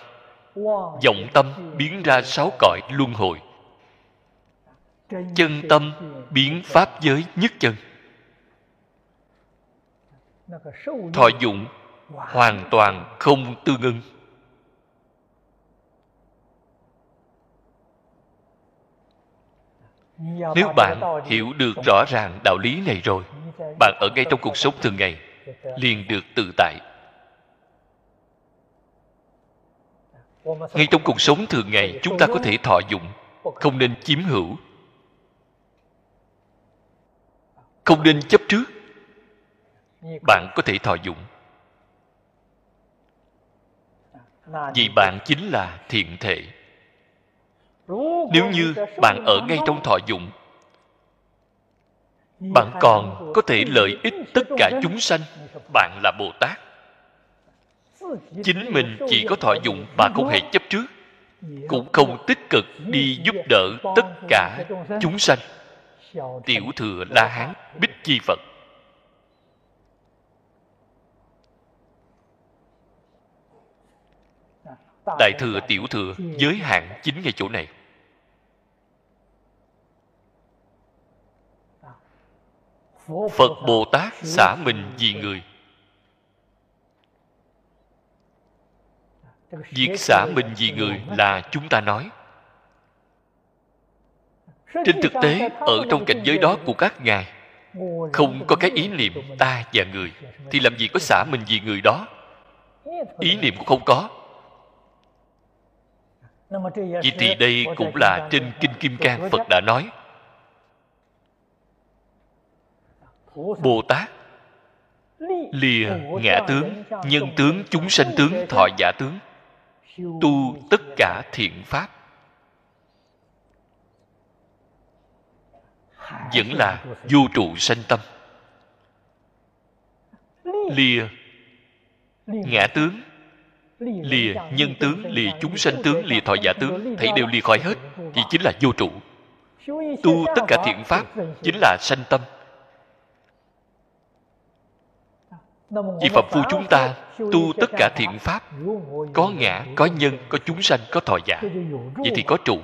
Vọng tâm biến ra sáu cõi luân hồi. Chân tâm biến pháp giới nhất chân thọ dụng hoàn toàn không tương ưng nếu bạn hiểu được rõ ràng đạo lý này rồi bạn ở ngay trong cuộc sống thường ngày liền được tự tại. Ngay trong cuộc sống thường ngày chúng ta có thể thọ dụng không nên chiếm hữu không nên chấp trước bạn có thể thọ dụng. Vì bạn chính là thiện thể. Nếu như bạn ở ngay trong thọ dụng, bạn còn có thể lợi ích tất cả chúng sanh. Bạn là bồ tát. Chính mình chỉ có thọ dụng mà không hề chấp trước, cũng không tích cực đi giúp đỡ tất cả chúng sanh. Tiểu thừa la hán bích chi phật. Đại thừa tiểu thừa giới hạn chính ngay chỗ này. Phật bồ tát xả mình vì người. Việc xả mình vì người là chúng ta nói. Trên thực tế, ở trong cảnh giới đó của các ngài, không có cái ý niệm ta và người, thì làm gì có xả mình vì người đó? Ý niệm cũng không có vậy thì đây cũng là trên kinh kim cang phật đã nói. Bồ tát lìa ngã tướng nhân tướng chúng sanh tướng thọ giả tướng tu tất cả thiện pháp. Vẫn là vô trụ sanh tâm. Lìa ngã tướng lìa nhân tướng, lìa chúng sanh tướng, lìa thọ giả tướng, thấy đều lìa khỏi hết, thì chính là vô trụ. Tu tất cả thiện pháp, chính là sanh tâm. Vì phạm phu chúng ta tu tất cả thiện pháp, có ngã, có nhân, có chúng sanh, có thọ giả, vậy thì có trụ.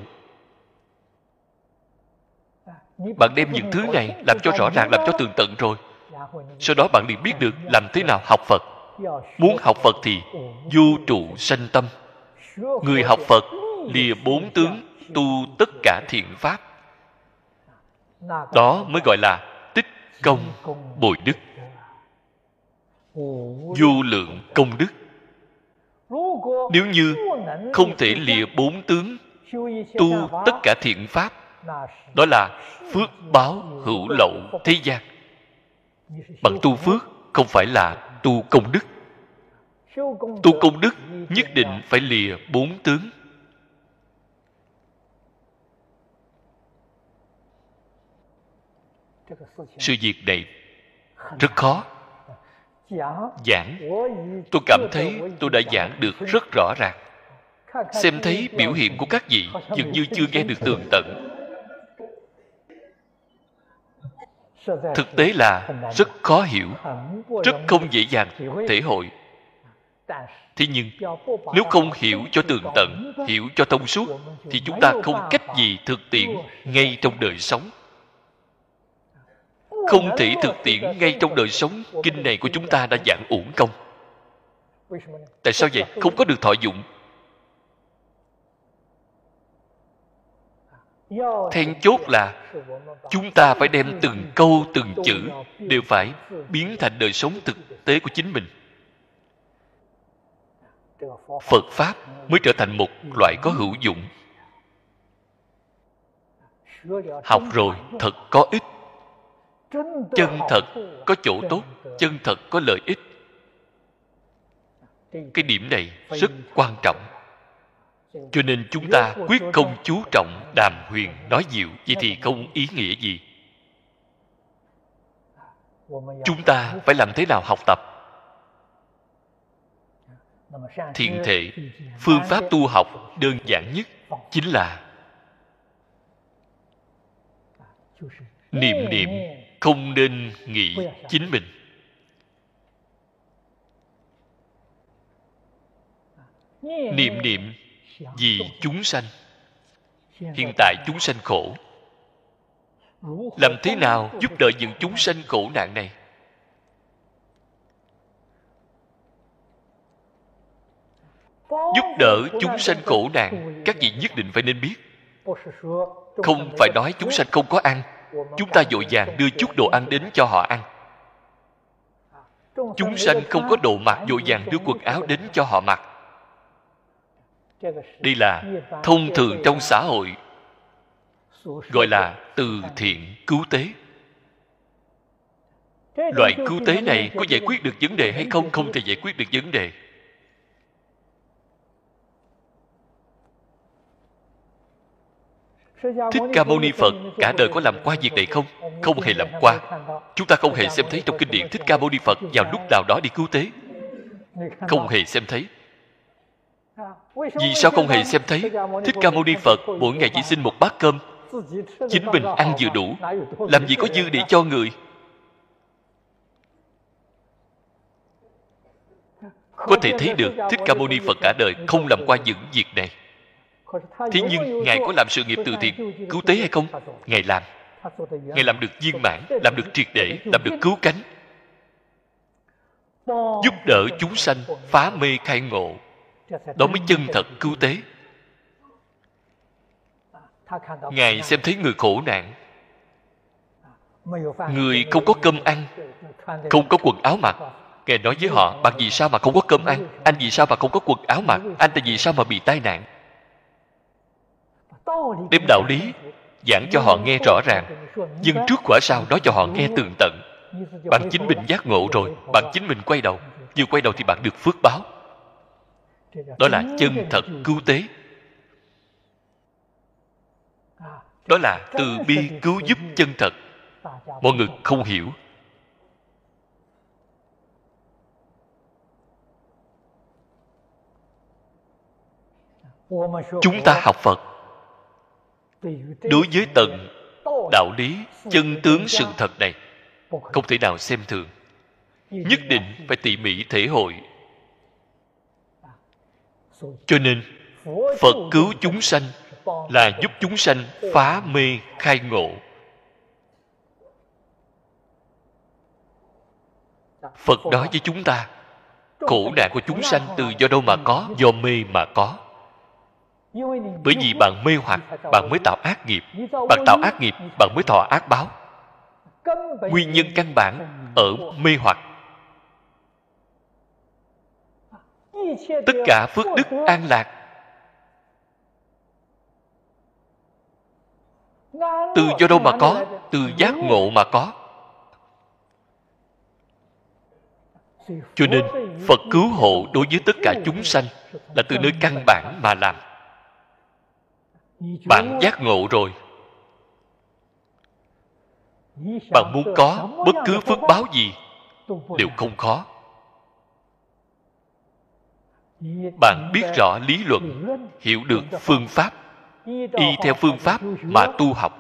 Bạn đem những thứ này làm cho rõ ràng, làm cho tường tận rồi. Sau đó bạn liền biết được làm thế nào học phật muốn học phật thì du trụ sanh tâm. Người học phật lìa bốn tướng, tu tất cả thiện pháp. Đó mới gọi là tích công bồi đức. Vô lượng công đức. Nếu như không thể lìa bốn tướng, tu tất cả thiện pháp, đó là phước báo hữu lậu thế gian. Bằng tu phước không phải là tu công đức. Tu công đức nhất định phải lìa bốn tướng. Sự việc này rất khó giảng. Tôi cảm thấy tôi đã giảng được rất rõ ràng. Xem thấy biểu hiện của các vị dường như chưa nghe được tường tận. Thực tế là rất khó hiểu, rất không dễ dàng thể hội. Thế nhưng, nếu không hiểu cho tường tận, hiểu cho thông suốt, thì chúng ta không cách gì thực tiễn ngay trong đời sống. Không thể thực tiễn ngay trong đời sống, kinh này của chúng ta đã giảng uổng công. Tại sao vậy? Không có được thọ dụng. Then chốt là chúng ta phải đem từng câu, từng chữ đều phải biến thành đời sống thực tế của chính mình. Phật pháp mới trở thành một loại có hữu dụng. Học rồi, thật có ích. Chân thật có chỗ tốt, chân thật có lợi ích. Cái điểm này rất quan trọng cho nên chúng ta quyết không chú trọng đàm huyền nói diệu vậy thì không ý nghĩa gì. Chúng ta phải làm thế nào học tập? Thiện thể, phương pháp tu học đơn giản nhất chính là niệm niệm không nên nghĩ chính mình. Niệm niệm vì chúng sanh. Hiện tại chúng sanh khổ. Làm thế nào giúp đỡ những chúng sanh khổ nạn này? Giúp đỡ chúng sanh khổ nạn, các vị nhất định phải nên biết. Không phải nói chúng sanh không có ăn. Chúng ta dội vàng đưa chút đồ ăn đến cho họ ăn. Chúng sanh không có đồ mặc dội vàng đưa quần áo đến cho họ mặc đây là thông thường trong xã hội, gọi là từ thiện cứu tế. Loại cứu tế này có giải quyết được vấn đề hay không? Không thể giải quyết được vấn đề. Thích ca mâu ni phật, cả đời có làm qua việc này không? Không hề làm qua. Chúng ta không hề xem thấy trong kinh điển thích ca mâu ni phật vào lúc nào đó đi cứu tế. Không hề xem thấy vì sao không hề xem thấy? Thích ca mâu ni phật mỗi ngày chỉ xin một bát cơm. Chính mình ăn vừa đủ. làm gì có dư để cho người. Có thể thấy được thích ca mâu ni phật cả đời không làm qua những việc này. Thế nhưng ngài có làm sự nghiệp từ thiện cứu tế hay không? ngài làm. Ngài làm được viên mãn làm được triệt để làm được cứu cánh. Giúp đỡ chúng sanh phá mê khai ngộ đó mới chân thật cứu tế. Ngài xem thấy người khổ nạn. Người không có cơm ăn không có quần áo mặc. Ngài nói với họ bạn vì sao mà không có cơm ăn? Anh vì sao mà không có quần áo mặc? Anh tại vì sao mà bị tai nạn? Đem đạo lý giảng cho họ nghe rõ ràng. Nhưng trước quả sau nói cho họ nghe tường tận. Bạn chính mình giác ngộ rồi bạn chính mình quay đầu. Vừa quay đầu thì bạn được phước báo đó là chân thật cứu tế. Đó là từ bi cứu giúp chân thật. Mọi người không hiểu. Chúng ta học phật. Đối với tầng đạo lý chân tướng sự thật này, không thể nào xem thường. Nhất định phải tỉ mỉ thể hội cho nên, phật cứu chúng sanh là giúp chúng sanh phá mê khai ngộ. Phật nói với chúng ta, khổ nạn của chúng sanh từ do đâu mà có, do mê mà có. Bởi vì bạn mê hoặc, bạn mới tạo ác nghiệp, bạn tạo ác nghiệp, bạn mới thọ ác báo. Nguyên nhân căn bản ở mê hoặc tất cả phước đức an lạc. Từ do đâu mà có? Từ giác ngộ mà có. Cho nên phật cứu hộ đối với tất cả chúng sanh là từ nơi căn bản mà làm. Bạn giác ngộ rồi. Bạn muốn có bất cứ phước báo gì đều không khó bạn biết rõ lý luận hiểu được phương pháp y theo phương pháp mà tu học.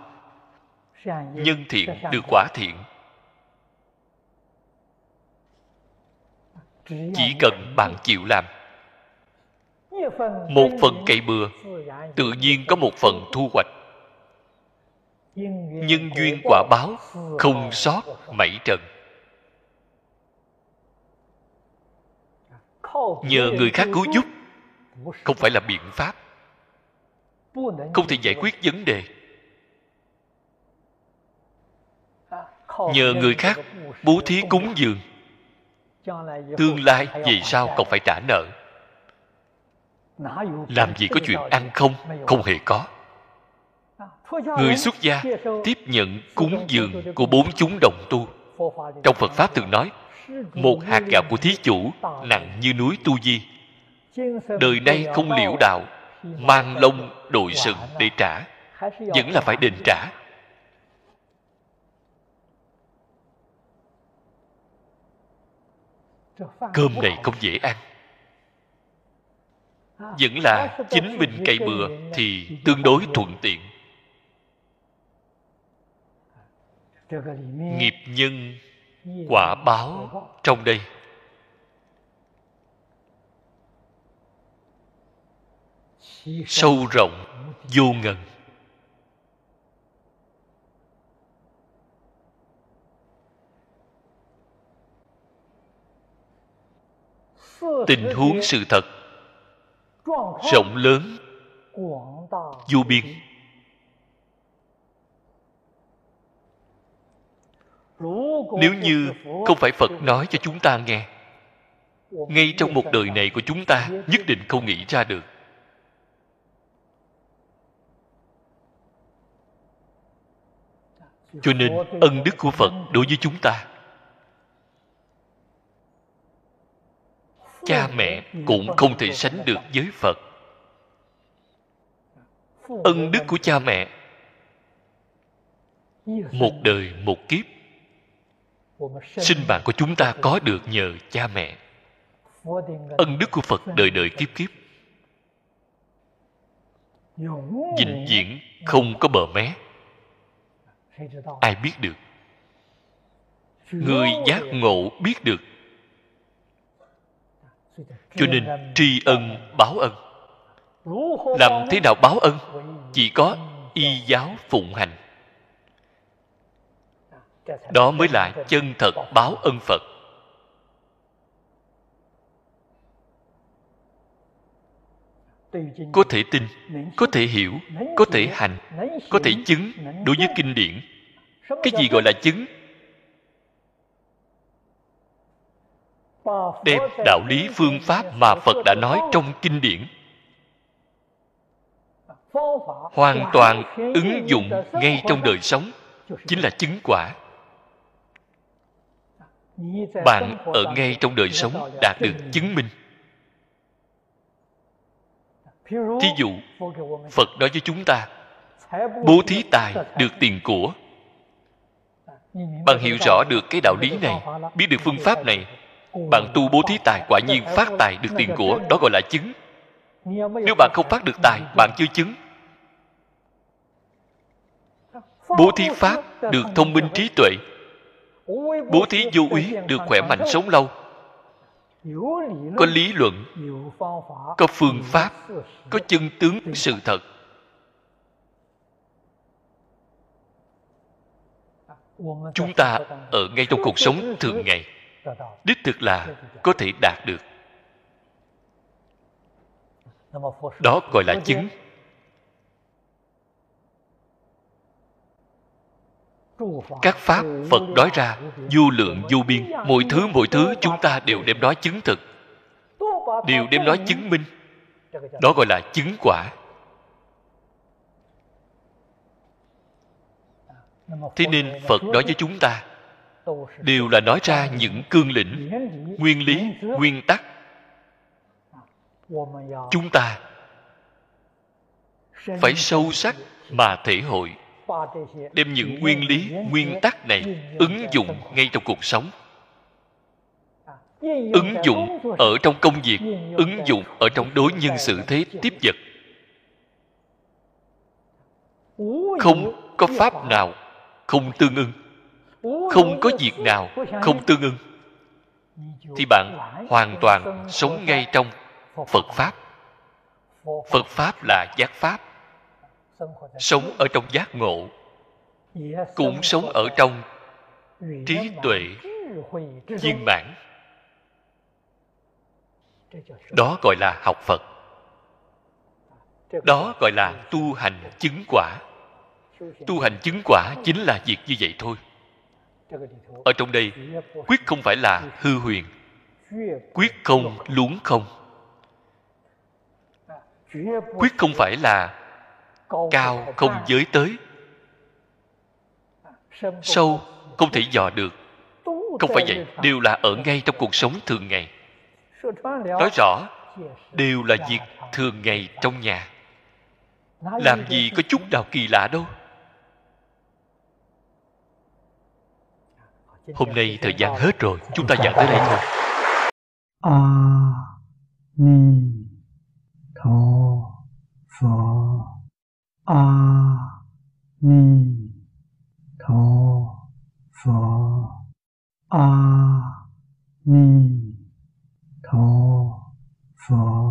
nhân thiện được quả thiện. Chỉ cần bạn chịu làm. Một phần cày bừa tự nhiên có một phần thu hoạch. Nhân duyên quả báo không sót mảy trần nhờ người khác cứu giúp. không phải là biện pháp. Không thể giải quyết vấn đề. Nhờ người khác bố thí cúng dường. Tương lai về sau còn phải trả nợ. Làm gì có chuyện ăn không không hề có. Người xuất gia tiếp nhận cúng dường của bốn chúng đồng tu. Trong phật pháp từng nói một hạt gạo của thí chủ, nặng như núi tu di. Đời nay không liễu đạo, mang lông đội sừng để trả. Vẫn là phải đền trả. Cơm này không dễ ăn. Vẫn là chính mình cày bừa thì tương đối thuận tiện. Nghiệp nhân quả báo trong đây. Sâu rộng, vô ngần. Tình huống sự thật rộng lớn, vô biên. Nếu như không phải phật nói cho chúng ta nghe, ngay trong một đời này của chúng ta nhất định không nghĩ ra được. Cho nên, ân đức của phật đối với chúng ta, cha mẹ cũng không thể sánh được với phật. Ân đức của cha mẹ, một đời một kiếp sinh mạng của chúng ta có được nhờ cha mẹ. Ân đức của phật đời đời kiếp kiếp. Vĩnh viễn không có bờ mé. Ai biết được? Người giác ngộ biết được. Cho nên tri ân báo ân. Làm thế nào báo ân? Chỉ có y giáo phụng hành đó mới là chân thật báo ân phật. Có thể tin có thể hiểu có thể hành có thể chứng đối với kinh điển. Cái gì gọi là chứng? Đem đạo lý phương pháp mà phật đã nói trong kinh điển. Hoàn toàn ứng dụng ngay trong đời sống chính là chứng quả bạn ở ngay trong đời sống đạt được chứng minh. Thí dụ phật nói với chúng ta bố thí tài được tiền của. Bạn hiểu rõ được cái đạo lý này biết được phương pháp này. Bạn tu bố thí tài quả nhiên phát tài được tiền của đó gọi là chứng. Nếu bạn không phát được tài bạn chưa chứng. Bố thí pháp được thông minh trí tuệ bố thí vô úy được khỏe mạnh sống lâu. Có lý luận có phương pháp có chân tướng sự thật. Chúng ta ở ngay trong cuộc sống thường ngày đích thực là có thể đạt được. Đó gọi là chứng các pháp, phật nói ra vô lượng vô biên, mọi thứ mọi thứ chúng ta đều đem nói chứng thực. Đều đem nói chứng minh. Đó gọi là chứng quả. Thế nên phật nói với chúng ta, đều là nói ra những cương lĩnh, nguyên lý, nguyên tắc. Chúng ta phải sâu sắc mà thể hội đem những nguyên lý nguyên tắc này ứng dụng ngay trong cuộc sống. Ứng dụng ở trong công việc ứng dụng ở trong đối nhân xử thế tiếp vật. Không có pháp nào không tương ưng. Không có việc nào không tương ưng. Thì bạn hoàn toàn sống ngay trong phật pháp. Phật. Pháp là giác pháp sống ở trong giác ngộ, cũng sống ở trong trí tuệ viên mãn. Đó gọi là học phật. Đó gọi là tu hành chứng quả. Tu hành chứng quả chính là việc như vậy thôi. Ở trong đây, quyết không phải là hư huyền, quyết không luống không. Quyết không phải là cao không giới tới. Sâu không thể dò được. Không phải vậy đều là ở ngay trong cuộc sống thường ngày. Nói rõ đều là việc thường ngày trong nhà. Làm gì có chút nào kỳ lạ đâu. Hôm nay thời gian hết rồi chúng ta giảng tới đây thôi. A ni tho 阿弥陀佛。阿弥陀佛。